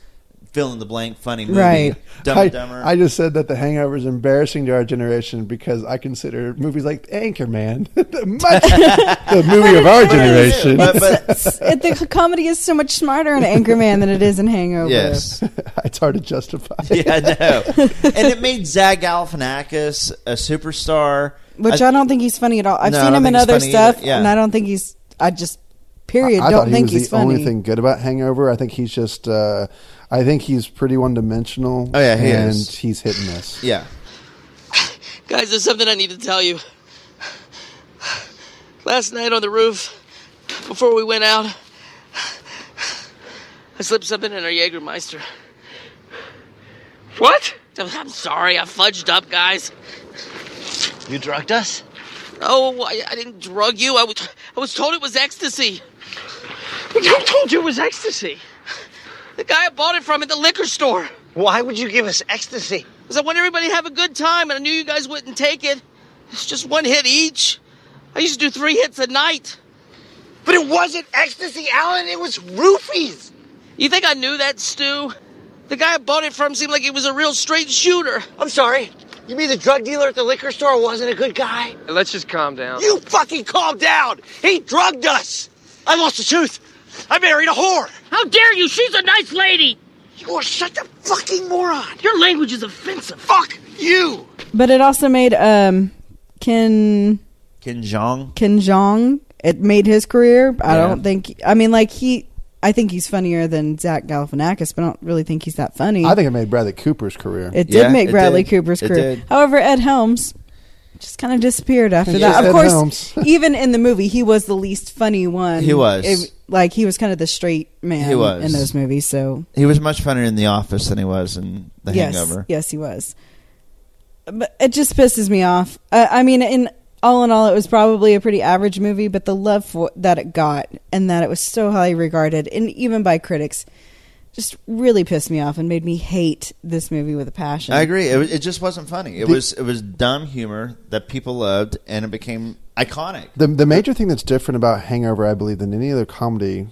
fill in the blank funny movie, Right. Dumb I, Dumber. I just said that The Hangover is embarrassing to our generation because I consider movies like Anchorman much the movie of our generation. but, but It- the comedy is so much smarter in Anchorman than it is in Hangover. yes, it's hard to justify. yeah, I know. and it made Zach Galifianakis a superstar. Which I, don't think he's funny at all. I've No, I seen don't him in think he's other funny stuff, either. Yeah. and I don't think he's. I just period I, I don't thought he think was he's the funny. only thing good about Hangover. I think he's just. Uh, I think he's pretty one dimensional. Oh, yeah, he and is. he's hit and miss. Yeah. Guys, there's something I need to tell you. Last night on the roof, before we went out, I slipped something in our Jägermeister. What? I'm sorry, I fudged up, guys. You drugged us? Oh, I, I didn't drug you. I was, I was told it was ecstasy. Who told you it was ecstasy? The guy I bought it from at the liquor store. Why would you give us ecstasy? Because I want everybody to have a good time, and I knew you guys wouldn't take it. It's just one hit each. I used to do three hits a night. But it wasn't ecstasy, Alan. It was roofies. You think I knew that, Stu? The guy I bought it from seemed like he was a real straight shooter. I'm sorry. You mean the drug dealer at the liquor store wasn't a good guy? Let's just calm down. You fucking calm down. He drugged us. I lost a tooth. I married a whore. How dare you? She's a nice lady. You are such a fucking moron. Your language is offensive. Fuck you. But it also made um Ken Ken Jeong. Ken Jeong. It made his career. I Yeah. don't think. I mean, like he. I think he's funnier than Zach Galifianakis, but I don't really think he's that funny. I think it made Bradley Cooper's career. it did Yeah, make it Bradley did. Cooper's It career. did. However, Ed Helms, just kind of disappeared after And that. just Of Ed course, Helms. even in the movie, he was the least funny one. He was. It- like he was kind of the straight man He was. in those movies. So He was much funnier in The Office than he was in The yes, Hangover. yes, he was. But it just pisses me off. Uh, I mean, in all in all, it was probably a pretty average movie, but the love for that it got and that it was so highly regarded, and even by critics, just really pissed me off and made me hate this movie with a passion. I agree. It, was- it just wasn't funny. It The- was it was dumb humor that people loved, and it became iconic. The the major thing that's different about Hangover, I believe, than any other comedy,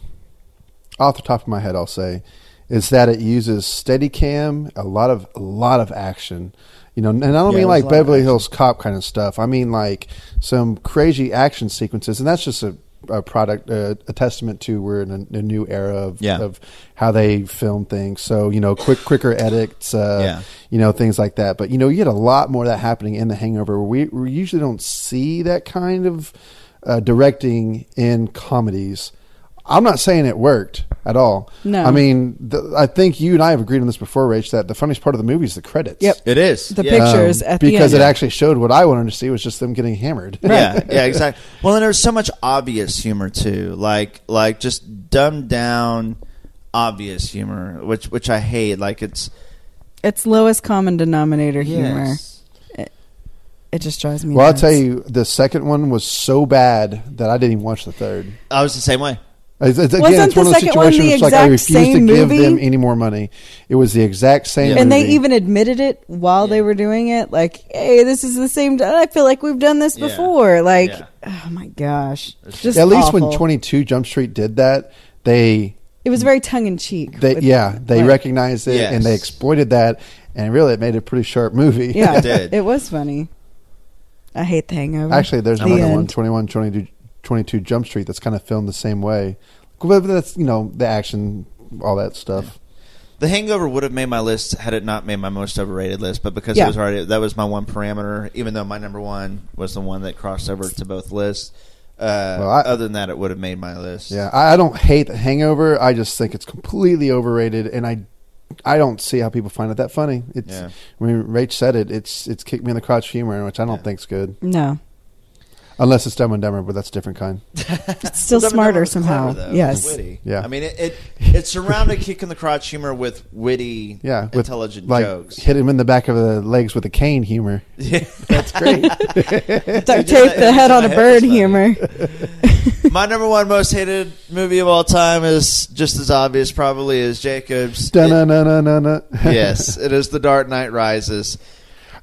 off the top of my head, I'll say, is that it uses Steadicam, a lot of a lot of action. You know, and I don't Yeah, mean like a lot of Beverly. Hills Cop kind of stuff. I mean like some crazy action sequences, and that's just a, a product, uh, a testament to we're in a, a new era of Yeah. of how they film things. So you know, quick quicker edits, uh, Yeah. you know, things like that. But you know, you get a lot more of that happening in The Hangover. We, we usually don't see that kind of uh, directing in comedies. I'm not saying it worked at all. No. I mean, the, I think you and I have agreed on this before, Rach, that the funniest part of the movie is the credits. Yep. It is The yeah. pictures um, at the end. because end. it actually showed what I wanted to see was just them getting hammered. Yeah, yeah, exactly. Well, and there's so much obvious humor too, like like just dumbed down, obvious humor, which which I hate. Like it's It's lowest common denominator humor. Yes. It, it just drives me. Well, I'll tell you, the second one was so bad that I didn't even watch the third. I was the same way. It's, it's, again, Wasn't it's one the of those second one situations the like I exact refuse to same give movie? them any more money. It was the exact same and they even admitted it while they were doing it. Like, hey, this is the same. I feel like we've done this Yeah. before. Like, Yeah. oh my gosh, just At least awful. when 22 Jump Street did that, they it was very tongue in cheek. they yeah they recognized it Yes. and they exploited that and really it made a pretty sharp movie. Yeah, It did. It was funny. I hate the Hangover. Actually, there's The another one, 21, 22, 22 Jump Street, that's kind of filmed the same way. But that's you know the action, all that stuff. The Hangover would have made my list had it not made my most overrated list, but because Yeah. it was already that was my one parameter. Even though my number one was the one that crossed over to both lists. Uh, Well, I- other than that, it would have made my list. Yeah, I, I don't hate the Hangover. I just think it's completely overrated, and I I don't see how people find it that funny. It's Yeah. when Rach said it, it's it's kicked me in the crotch humor, which I don't think's good. No, Unless it's Dumb and Dumber, but that's a different kind. it's still Dumb and Dumber smarter was somehow. clever, though. yes, It was witty. Yeah. I mean it. It, it surrounded kick in the crotch humor with witty, Yeah, with, intelligent like jokes. hit him in the back of the legs with a cane humor. Yeah, that's great. duct tape the head on a bird humor. My number one most hated movie of all time is just as obvious, probably, as Jacob's. Dun-na-na-na-na-na. yes, it is The Dark Knight Rises.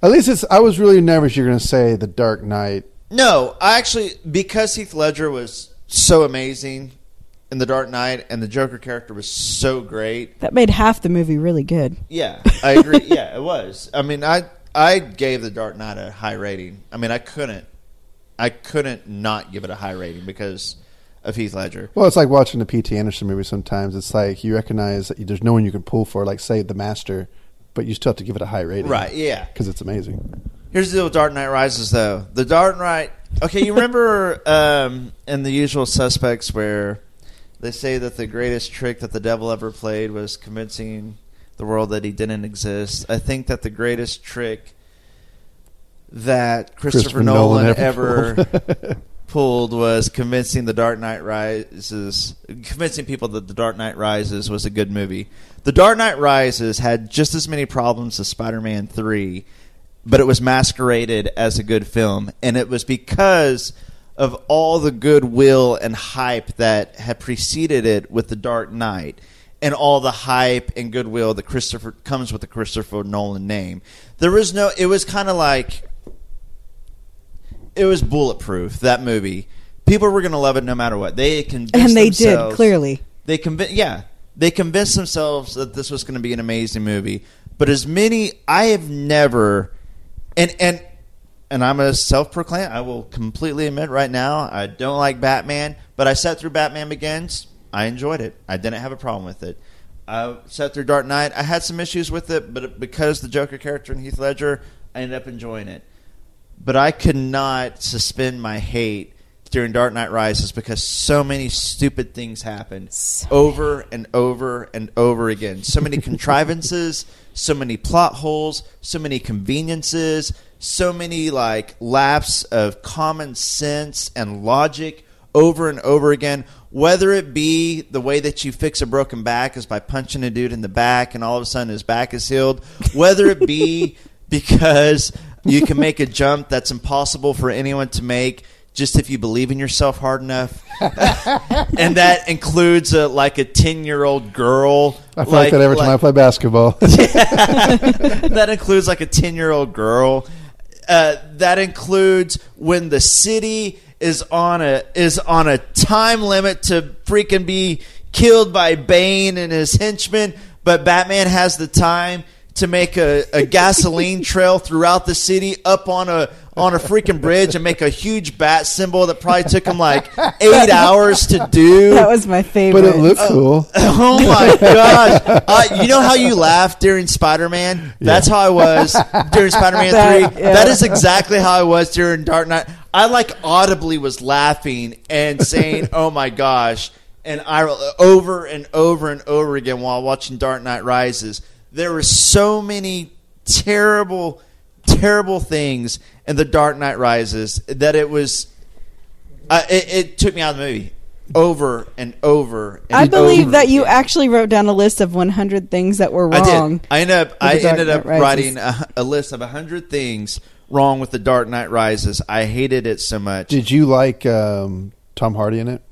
At least it's. I was really nervous you're going to say The Dark Knight. No, I actually because Heath Ledger was so amazing in The Dark Knight, and the Joker character was so great. That made half the movie really good. Yeah, I agree. yeah, it was. I mean, I I gave The Dark Knight a high rating. I mean, I couldn't, I couldn't not give it a high rating because of Heath Ledger. Well, it's like watching the P.T. Anderson movie. Sometimes it's like you recognize that there's no one you can pull for, like say The Master, but you still have to give it a high rating, Right, yeah. because it's amazing. Here's the deal with Dark Knight Rises, though. The Dark Knight. Okay, you remember um, in The Usual Suspects where they say that the greatest trick that the devil ever played was convincing the world that he didn't exist. I think that the greatest trick that Christopher, Christopher Nolan, Nolan ever ever pulled was convincing the Dark Knight Rises, convincing people that the Dark Knight Rises was a good movie. The Dark Knight Rises had just as many problems as Spider-Man Three, but it was masqueraded as a good film, and it was because of all the goodwill and hype that had preceded it with the Dark Knight. And all the hype and goodwill that Christopher comes with the Christopher Nolan name. There was no. It was kind of like it was bulletproof that movie. People were going to love it no matter what. They convinced And they did clearly. They convinced, yeah, they convinced themselves that this was going to be an amazing movie. But as many, I have never, and and and I'm a self-proclaimed. I will completely admit right now, I don't like Batman. But I sat through Batman Begins. I enjoyed it. I didn't have a problem with it. I sat through Dark Knight. I had some issues with it, but because the Joker character and Heath Ledger, I ended up enjoying it but I could not suspend my hate during Dark Knight Rises because so many stupid things happened over and over and over again. So many contrivances, so many plot holes, so many conveniences, so many like laps of common sense and logic over and over again. Whether it be the way that you fix a broken back is by punching a dude in the back and all of a sudden his back is healed, whether it be because you can make a jump that's impossible for anyone to make just if you believe in yourself hard enough. and that includes a, like a 10 year old girl. I feel like, that every time I play basketball. that includes like a 10 year old girl. Uh, that includes when the city is on a is on a time limit to freaking be killed by Bane and his henchmen, but Batman has the time to make a, a gasoline trail throughout the city up on a on a freaking bridge and make a huge bat symbol that probably took him like eight hours to do. That was my favorite. But it looked cool. Oh my gosh! Uh, you know how you laughed during Spider Man? That's how I was during Spider Man Three. yeah. That is exactly how I was during Dark Knight. I like audibly was laughing and saying, "Oh my gosh!" And I over and over and over again while watching Dark Knight Rises. There were so many terrible, terrible things in the Dark Knight Rises that it was. Uh, it, it took me out of the movie over and over. And I believe over that you actually wrote down a list of 100 things that were I wrong. did. I ended up. I ended up Rises. writing a, a list of hundred things wrong with the Dark Knight Rises. I hated it so much. Did you like um, Tom Hardy in it?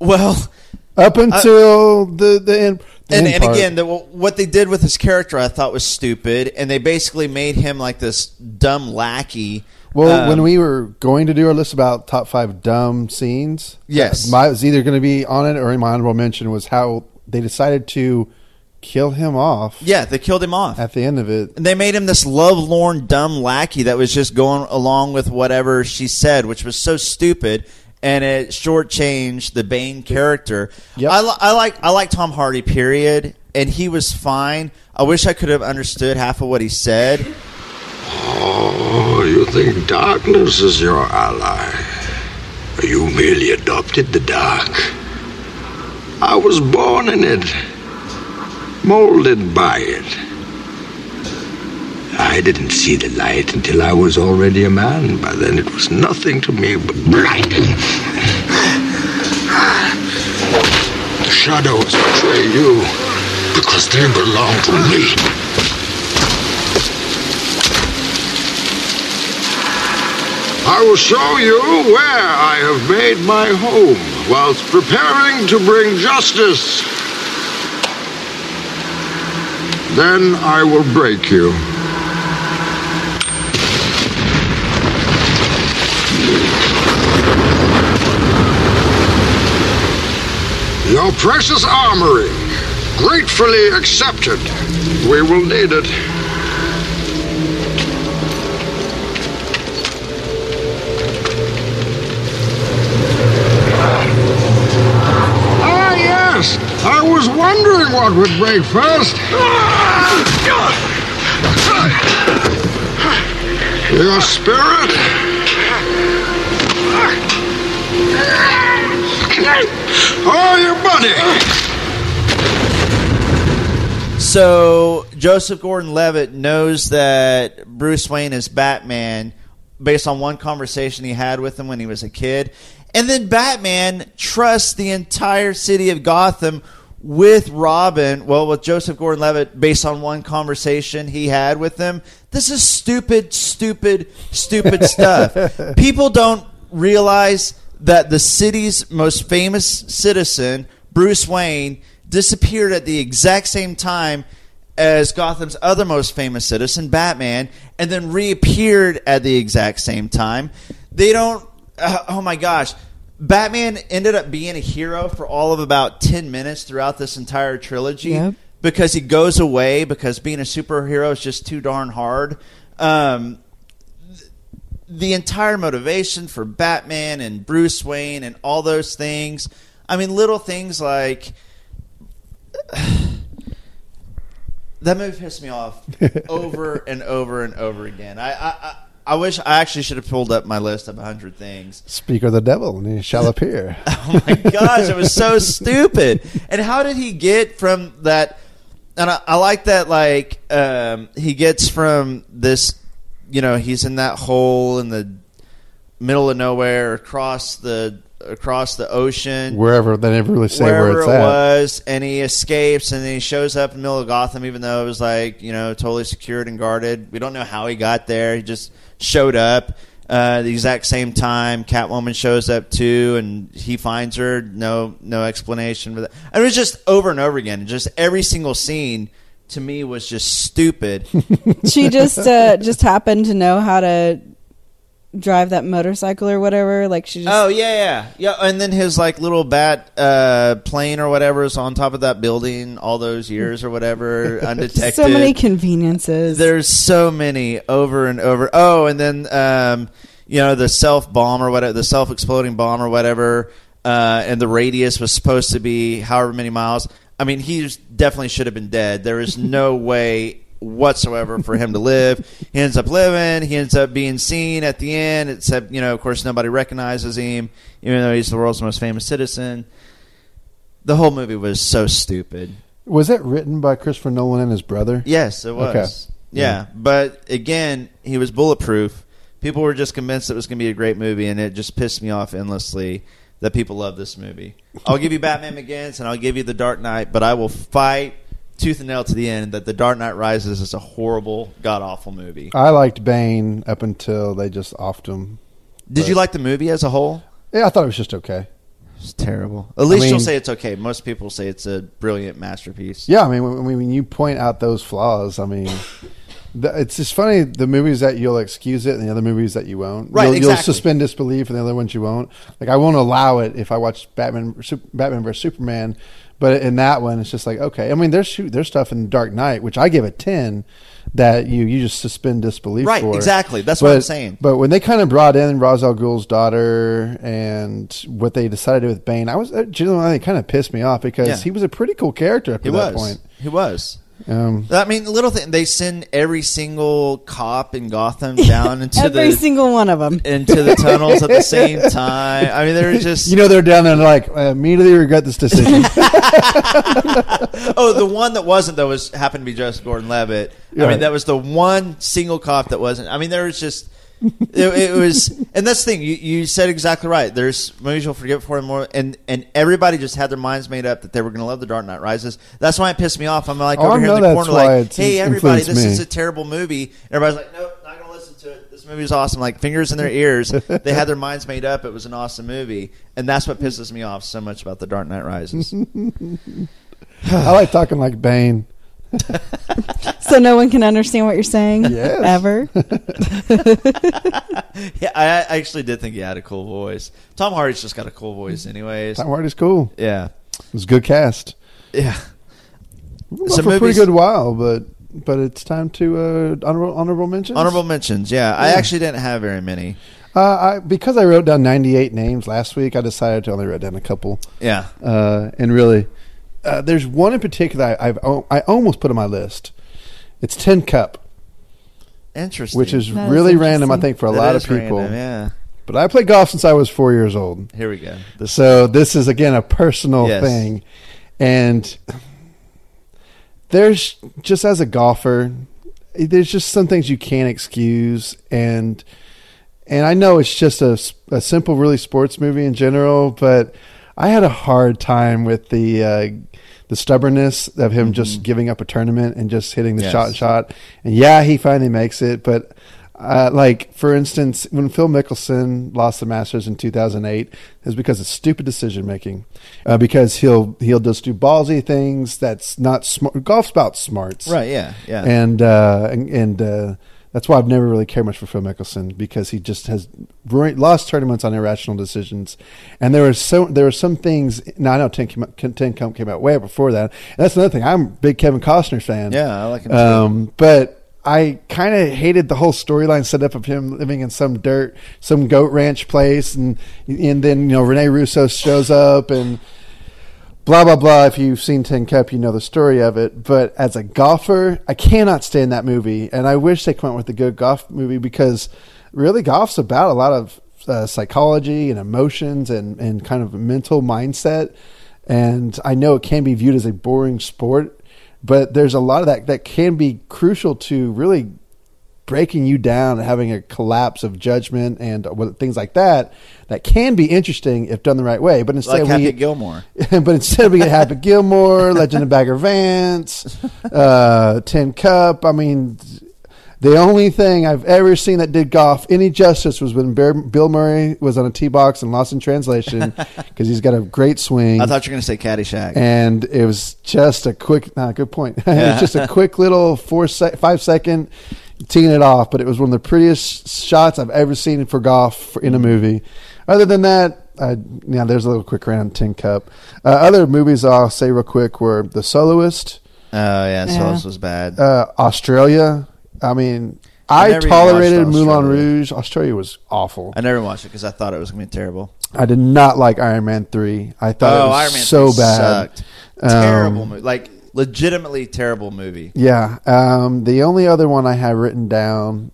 Well, Up until the the end. And, and part. again, the, what they did with his character, I thought was stupid, and they basically made him like this dumb lackey. Well, Um, when we were going to do our list about top five dumb scenes, Yes. my was either going to be on it or in my honorable mention was how they decided to kill him off yeah, they killed him off. at the end of it. And they made him this lovelorn, dumb lackey that was just going along with whatever she said, which was so stupid, and it shortchanged the Bane character. I, li- I like I like Tom Hardy, period, and he was fine. I wish I could have understood half of what he said. Oh, you think darkness is your ally? You merely adopted the dark. I was born in it, molded by it. I didn't see the light until I was already a man. By then, it was nothing to me but blinding. The shadows betray you because they belong to me. I will show you where I have made my home whilst preparing to bring justice. Then I will break you. Your precious armory, gratefully accepted. We will need it. Ah, yes. I was wondering what would break first. Your spirit? Oh, your body. So Joseph Gordon-Levitt knows that Bruce Wayne is Batman based on one conversation he had with him when he was a kid, and then Batman trusts the entire city of Gotham with Robin. Well, with Joseph Gordon-Levitt based on one conversation he had with him. This is stupid, stupid, stupid stuff. People don't realize that the city's most famous citizen, Bruce Wayne, disappeared at the exact same time as Gotham's other most famous citizen, Batman, and then reappeared at the exact same time. They don't. Uh, oh my gosh. Batman ended up being a hero for all of about 10 minutes throughout this entire trilogy Yep. because he goes away because being a superhero is just too darn hard. Um, the entire motivation for Batman and Bruce Wayne and all those things. I mean, little things like that movie pissed me off over and over and over again. I, I, I, I wish I actually should have pulled up my list of hundred things. Speak of the devil, and he shall appear. Oh my gosh, it was so stupid. And how did he get from that? And I, I like that. Like um, he gets from this you know, he's in that hole in the middle of nowhere across the across the ocean Wherever they never really say where it's it at. was, and he escapes, and then he shows up in the middle of Gotham, even though it was like you know totally secured and guarded. We don't know how he got there. He just showed up. Uh, the exact same time, Catwoman shows up too, and he finds her. No, no explanation for that. And it was just over and over again. Just every single scene to me was just stupid. she just uh, just happened to know how to drive that motorcycle or whatever. Like she just Oh yeah, yeah, yeah. And then his like little bat uh, plane or whatever is on top of that building all those years or whatever, undetected. so many conveniences. There's so many over and over. Oh, and then um, you know the self bomb or whatever, the self exploding bomb or whatever, uh, and the radius was supposed to be however many miles. I mean, he definitely should have been dead. There is no way whatsoever for him to live. He ends up living. He ends up being seen at the end. Except, you know, of course, nobody recognizes him, even though he's the world's most famous citizen. The whole movie was so stupid. Was it written by Christopher Nolan and his brother? Yes, it was. Okay. Yeah, but again, he was bulletproof. People were just convinced it was going to be a great movie, and it just pissed me off endlessly that people love this movie. I'll give you Batman Begins, and I'll give you The Dark Knight, but I will fight tooth and nail to the end that The Dark Knight Rises is a horrible, god awful movie. I liked Bane up until they just offed him. Did you like the movie as a whole? Yeah, I thought it was just okay. It's terrible. At least I you'll say it's okay. Most people say it's a brilliant masterpiece. Yeah, I mean, when, when you point out those flaws, I mean, the, it's just funny the movies that you'll excuse it and the other movies that you won't. Right, You'll, you'll suspend disbelief and the other ones you won't. Like I won't allow it if I watch Batman, Batman versus Superman, but in that one, it's just like okay. I mean, there's there's stuff in Dark Knight which I give a ten that you you just suspend disbelief Right, for. exactly. That's what I'm saying. But when they kind of brought in Ra's al Ghul's daughter and what they decided to do with Bane, I was uh, genuinely kind of pissed me off because Yeah. he was a pretty cool character up He to that was. point. He was. Um, I mean, the little thing. They send every single cop in Gotham down into every the single one of them into the tunnels at the same time. I mean, they're just you know they're down there and they're like I immediately regret this decision. oh, the one that wasn't though was happened to be Joseph Gordon-Levitt. I mean, that was the one single cop that wasn't. I mean, there was just it, it was, and that's the thing. You, you said exactly right. There's movies you'll forget for more, and and everybody just had their minds made up that they were going to love The Dark Knight Rises. That's why it pissed me off. I'm like Oh, I over here in the corner, like, hey, everybody, this me. is a terrible movie. Everybody's like, nope, not going to listen to it. This movie's awesome. Like fingers in their ears. they had their minds made up. It was an awesome movie, and that's what pisses me off so much about The Dark Knight Rises. I like talking like Bane. so no one can understand what you're saying Yes. ever. yeah, I I actually did think he had a cool voice. Tom Hardy's just got a cool voice, anyways. Tom Hardy's cool. Yeah, It was a good cast. yeah. Well, Some for a pretty good while, but but it's time to uh, honorable honorable mentions. Honorable mentions. Yeah, I actually didn't have very many. Uh, I, because I wrote down 98 names last week, I decided to only write down a couple. Yeah. Uh, and really, uh, there's one in particular I, I've o- I almost put on my list. It's Tin Cup, Interesting. which is That is really random, I think, for a That lot of people. random, yeah. But I played golf since I was four years old. Here we go. This- So this is again a personal Yes. thing, and there's just as a golfer, there's just some things you can't excuse, and and I know it's just a, a simple, really sports movie in general, but I had a hard time with the uh, the stubbornness of him just giving up a tournament and just hitting the Yes. shot and shot. And yeah, he finally makes it, but uh, like for instance, when Phil Mickelson lost the Masters in 2008, it was because of stupid decision making. Uh, because he'll he'll just do ballsy things that's not smart. Golf's about smarts, Right, yeah, yeah. And uh, and, and uh, that's why I've never really cared much for Phil Mickelson because he just has ruined, lost tournaments on irrational decisions. And there were so there were some things. Now I know Ten came out, Ten came out way before that. And that's another thing. I'm a big Kevin Costner fan. Yeah, I like him too. Um, but I kind of hated the whole storyline set up of him living in some dirt, some goat ranch place, and and then you know Rene Russo shows up and blah blah blah. If you've seen Tin Cup, you know the story of it. But as a golfer, I cannot stand that movie, and I wish they come out with a good golf movie because really golf's about a lot of uh, psychology and emotions and and kind of mental mindset. And I know it can be viewed as a boring sport, but there's a lot of that that can be crucial to really breaking you down and having a collapse of judgment and things like that that can be interesting if done the right way. But instead, Like Happy we, Gilmore. but instead we get Happy Gilmore, Legend of Bagger Vance, uh, Tin Cup. I mean, the only thing I've ever seen that did golf any justice was when Bear, Bill Murray was on a tee box and lost in translation because he's got a great swing. I thought you were going to say Caddyshack. and it was just a quick, nah, good point. it was just a quick little four, sec, five second teeing it off, but it was one of the prettiest shots I've ever seen for golf for, in a movie. Other than that, uh, yeah, there's a little quick round Tin Cup. Uh, other movies I'll say real quick were The Soloist, Oh yeah, so Yeah. this was bad. uh, Australia. I mean, I I, never even tolerated watched Moulin Australia. Rouge. Australia was awful. I never watched it because I thought it was going to be terrible. I did not like Iron Man three. I thought oh, it was Iron Man so 3 bad. Sucked. Um, Terrible movie. Like legitimately terrible movie. Yeah. Um, the only other one I have written down,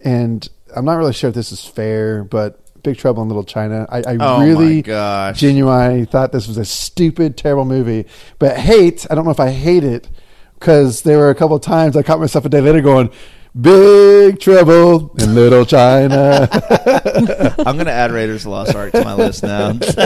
and I'm not really sure if this is fair, but Big Trouble in Little China. I, I Oh, really gosh. genuinely thought this was a stupid, terrible movie. But hate, I don't know if I hate it because there were a couple of times I caught myself a day later going, Big Trouble in Little China. I'm going to add Raiders of the Lost Ark to my list now.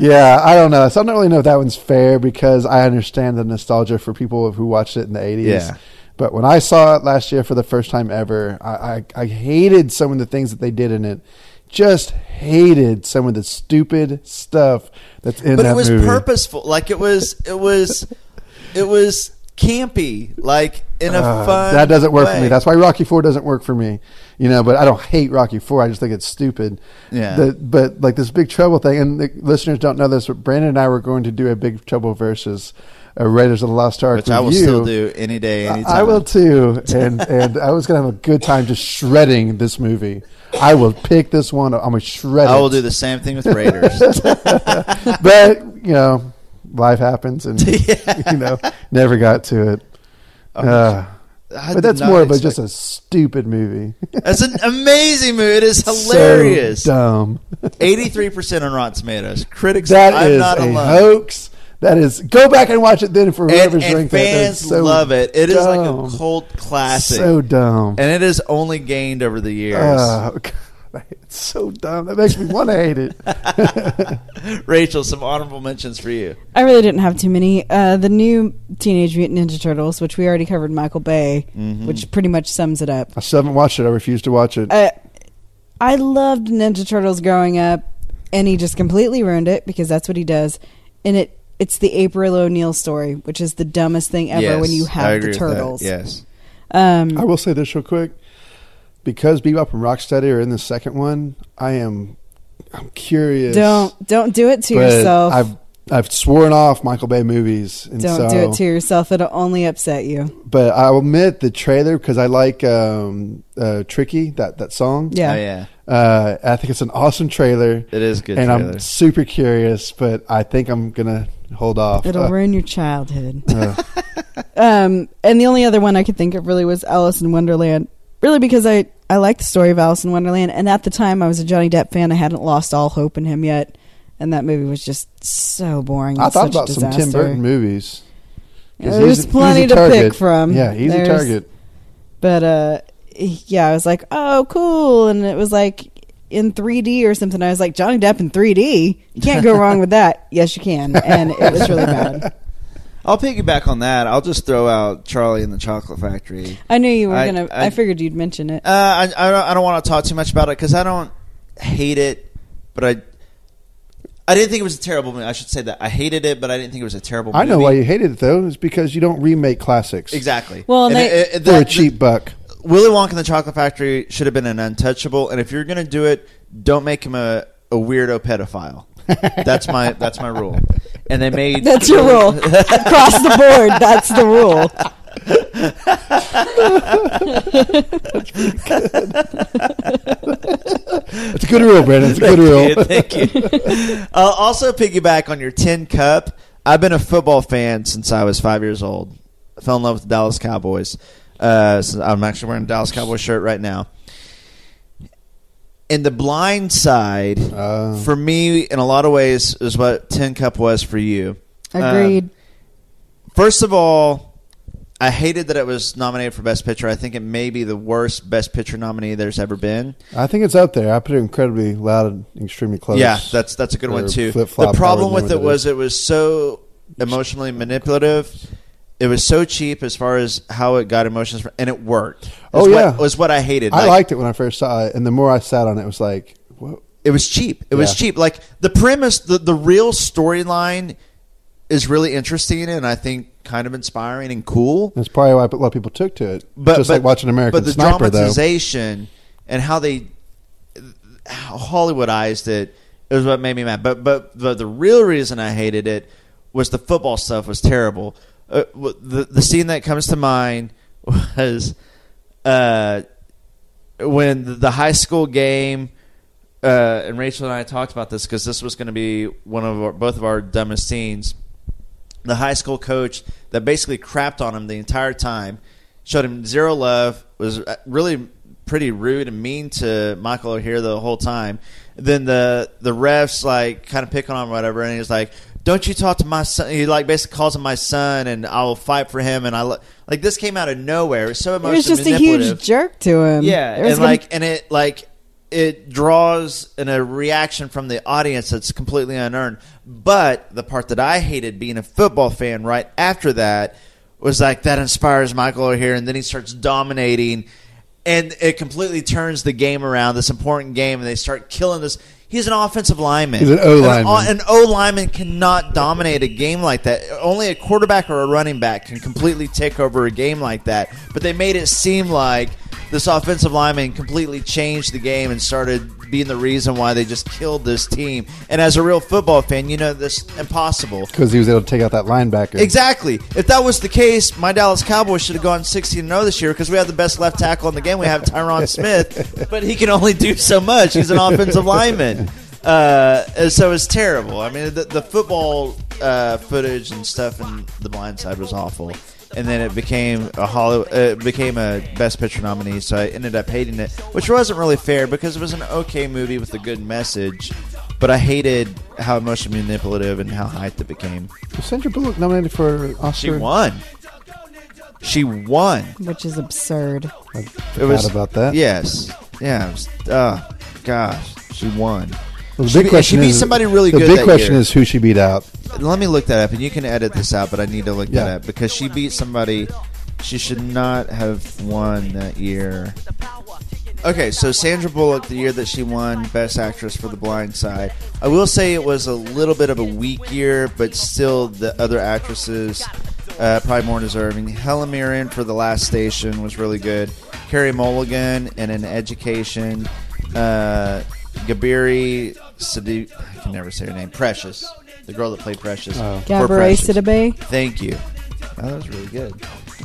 yeah, I don't know. So I don't really know if that one's fair because I understand the nostalgia for people who watched it in the 80s. Yeah. But when I saw it last year for the first time ever, I, I, I hated some of the things that they did in it. Just hated some of the stupid stuff that's in but that it was movie. purposeful. Like it was, it was, it was campy. Like in a Uh, fun. that doesn't work for me. That's why Rocky Four doesn't work for me. You know, but I don't hate Rocky Four. I just think it's stupid. Yeah. The, but like this Big Trouble thing, and the listeners don't know this, but Brandon and I were going to do a Big Trouble versus uh, Raiders of the Lost Ark which I will review. still do any day, anytime. I will too, and and I was gonna have a good time just shredding this movie. I will pick this one. I'm gonna shred. I will it. do the same thing with Raiders. but you know, life happens, and you know, never got to it. Uh, but that's more of a, just a stupid movie. It's an amazing movie. It is hilarious. So dumb. Eighty-three percent on Rotten Tomatoes. Critics, That I'm is not a alone. hoax. That is. Go back and watch it then for whoever's and that. That's fans so love it. It is like a cult classic. So dumb. and it has only gained over the years. Oh, God, it's so dumb. That makes me want to hate it. Rachael, some honorable mentions for you. I really didn't have too many. Uh, the new Teenage Mutant Ninja Turtles, which we already covered, Michael Bay, Mhm. which pretty much sums it up. I still haven't watched it. I refuse to watch it. Uh, I loved Ninja Turtles growing up, and he just completely ruined it because that's what he does. And it it's the April O'Neil story, which is the dumbest thing ever Yes, when you I have agree the with that. turtles. Yes. Um, I will say this real quick. Because Bebop and Rocksteady are in the second one, I am I'm curious. don't don't do it to but yourself. I've I've sworn off Michael Bay movies. And don't so, do it to yourself. It'll only upset you. But I'll admit the trailer because I like um, uh, Tricky that that song. Yeah. Oh, yeah. Uh, I think it's an awesome trailer. It is good and trailer. I'm super curious, but I think I'm gonna hold off. It'll Uh, ruin your childhood. uh, um, and the only other one I could think of really was Alice in Wonderland. Really, because I I like the story of Alice in Wonderland, and at the time I was a Johnny Depp fan. I hadn't lost all hope in him yet, and that movie was just so boring. I thought such a about some Tim. Burton movies. There's plenty to pick from. Yeah, he's There's- a target. But uh, yeah, I was like, oh, cool, and it was like in 3D or something. I was like, Johnny Depp in 3D. You can't go wrong with that. Yes, you can, and it was really bad. I'll piggyback on that. I'll just throw out Charlie and the Chocolate Factory. I knew you were I- gonna. I, I- figured you'd mention it. Uh, I, I don't, I don't want to talk too much about it because I don't hate it, but I I didn't think it was a terrible movie. I should say that I hated it, but I didn't think it was a terrible. I know why you hated it though. It's because you don't remake classics. Exactly. Well, and And they- it- it- for a that- cheap buck. Willy Wonka and the Chocolate Factory should have been an untouchable, and if you're going to do it, don't make him a, a weirdo pedophile. That's my that's my rule. And they made That's your rule across the board. That's the rule. It's a good rule, Brandon. It's a good rule. Thank you. Thank you. I'll also piggyback on your tin cup. I've been a football fan since I was five years old. I fell in love with the Dallas Cowboys. Uh, so I'm actually wearing a Dallas Cowboys shirt right now. And the blind side, Uh. for me, in a lot of ways, is what Tin Cup was for you. Um, Agreed. first of all, I hated that it was nominated for Best Picture. I think it may be the worst Best Picture nominee there's ever been. I think it's up there. I put it incredibly loud and extremely close. Yeah, that's that's a good one too. the problem with it was it was so emotionally manipulative. It was so cheap as far as how it got emotions, and it worked. Oh Was what- yeah, was what I hated. I Like, liked it when I first saw it, and the more I sat on it, it was like, what? It was cheap. It was cheap. Like the premise, the the real storyline is really interesting and I think kind of inspiring and cool. That's probably why a lot of people took to it. But just but, like watching American but the Sniper, though. dramatization and how they how Hollywoodized it is what made me mad. But but but the real reason I hated it was the football stuff was terrible. Uh, the the scene that comes to mind was uh, when the, high school game. Uh, and Rachael and I talked about this because this was going to be one of our, both of our dumbest scenes. The high school coach that basically crapped on him the entire time, showed him zero love, was uh, really pretty rude and mean to Michael Oher the whole time. Then the the refs like kind of pick on him whatever, and he's like, "Don't you talk to my son?" He like basically calls him my son, and I will fight for him. And I lo-. like this came out of nowhere. It was so It emotionally was just a huge jerk to him. Yeah, and gonna- like, and it like it draws in a reaction from the audience that's completely unearned. But the part that I hated being a football fan right after that was like that inspires Michael Oher, and then he starts dominating, and it completely turns the game around. This important game, and they start killing this. He's an offensive lineman. He's an O lineman. An, an O lineman cannot dominate a game like that. Only a quarterback or a running back can completely take over a game like that. But they made it seem like this offensive lineman completely changed the game and started being the reason why they just killed this team. And as a real football fan, you know this impossible. because he was able to take out that linebacker. Exactly. If that was the case, my Dallas Cowboys should have gone 16 0 this year because we have the best left tackle in the game. We have Tyron Smith, but he can only do so much. He's an offensive lineman. Uh, and so it's terrible. I mean, the, the football uh, footage and stuff in The Blind Side was awful. And then it became a Hollywood, uh, it became a Best Picture nominee, so I ended up hating it, which wasn't really fair because it was an okay movie with a good message, but I hated how emotionally manipulative and how hyped it became. Was Sandra Bullock nominated for Oscar? She won. She won. which is absurd. I forgot about that. Yes. Yeah. It was, oh gosh, she won. Well, the big beat- question she beat is somebody really the good. big that question year. is who she beat out. Let me look that up, and you can edit this out, but I need to look Yeah. that up because she beat somebody. She should not have won that year. Okay, so Sandra Bullock, the year that she won Best Actress for The Blind Side, I will say it was a little bit of a weak year, but still the other actresses uh, probably more deserving. Helen Mirren for The Last Station was really good. Carey Mulligan in An Education. Uh, Gabiri Sadi, I can never say her name. Precious, the girl that played Precious. Oh. for Gabourey Precious. Sidibe. Thank you. Oh, that was really good.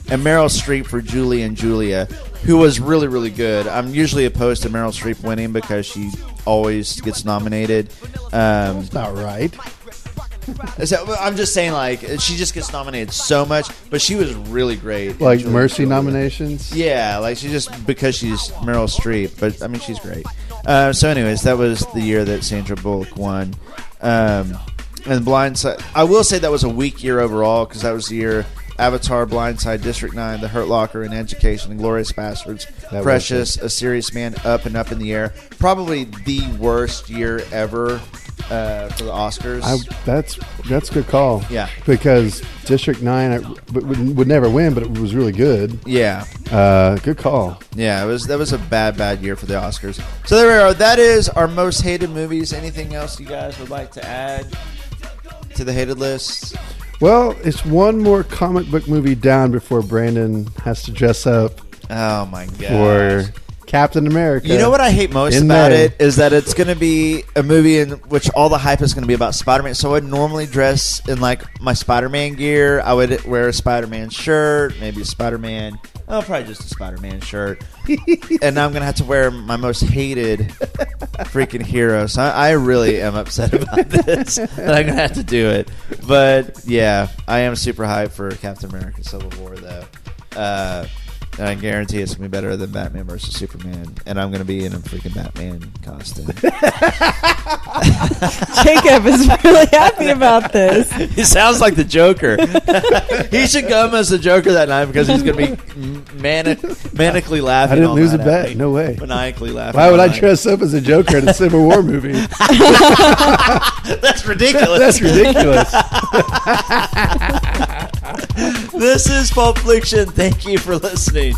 And Meryl Streep for Julie and Julia, who was really, really good. I'm usually opposed to Meryl Streep winning because she always gets nominated. Um, That's not right. so, I'm just saying, like, she just gets nominated so much, but she was really great. Like Julie and Mercy Julia. nominations. Yeah, like she just because she's Meryl Streep, but I mean she's great. Uh, so, anyways, that was the year that Sandra Bullock won. Um, and Blindside, I will say that was a weak year overall because that was the year Avatar, Blindside, District Nine, The Hurt Locker, and Education, and Glorious Bastards, That Precious, A Serious Man, Up and Up in the Air. Probably the worst year ever uh, for the Oscars. I, that's that's a good call. Yeah. because District Nine I, would, would never win, but it was really good. yeah. Uh, good call. Yeah, it was that was a bad, bad year for the Oscars. So there we are. That is our most hated movies. Anything else you guys would like to add to the hated list? Well, it's one more comic book movie down before Brandon has to dress up Oh my god! for Captain America. You know what I hate most in about May. it is that it's going to be a movie in which all the hype is going to be about Spider-Man. So I'd normally dress in like my Spider-Man gear. I would wear a Spider-Man shirt, maybe a Spider-Man. Oh, probably just a Spider-Man shirt. and now I'm going to have to wear my most hated freaking hero. So I, I really am upset about this. that I'm going to have to do it. But yeah, I am super hyped for Captain America: Civil War, though. Uh, I guarantee it's gonna be better than Batman versus Superman, and I'm gonna be in a freaking Batman costume. Jacob is really happy about this. he sounds like the Joker. he should come as the Joker that night because he's gonna be manic, manically laughing. I didn't all lose a night at bet. No way. Maniacally laughing. Why would I night. dress up as a Joker in a Civil War movie? That's ridiculous. That's ridiculous. This is Pulp Fiction. Thank you for listening.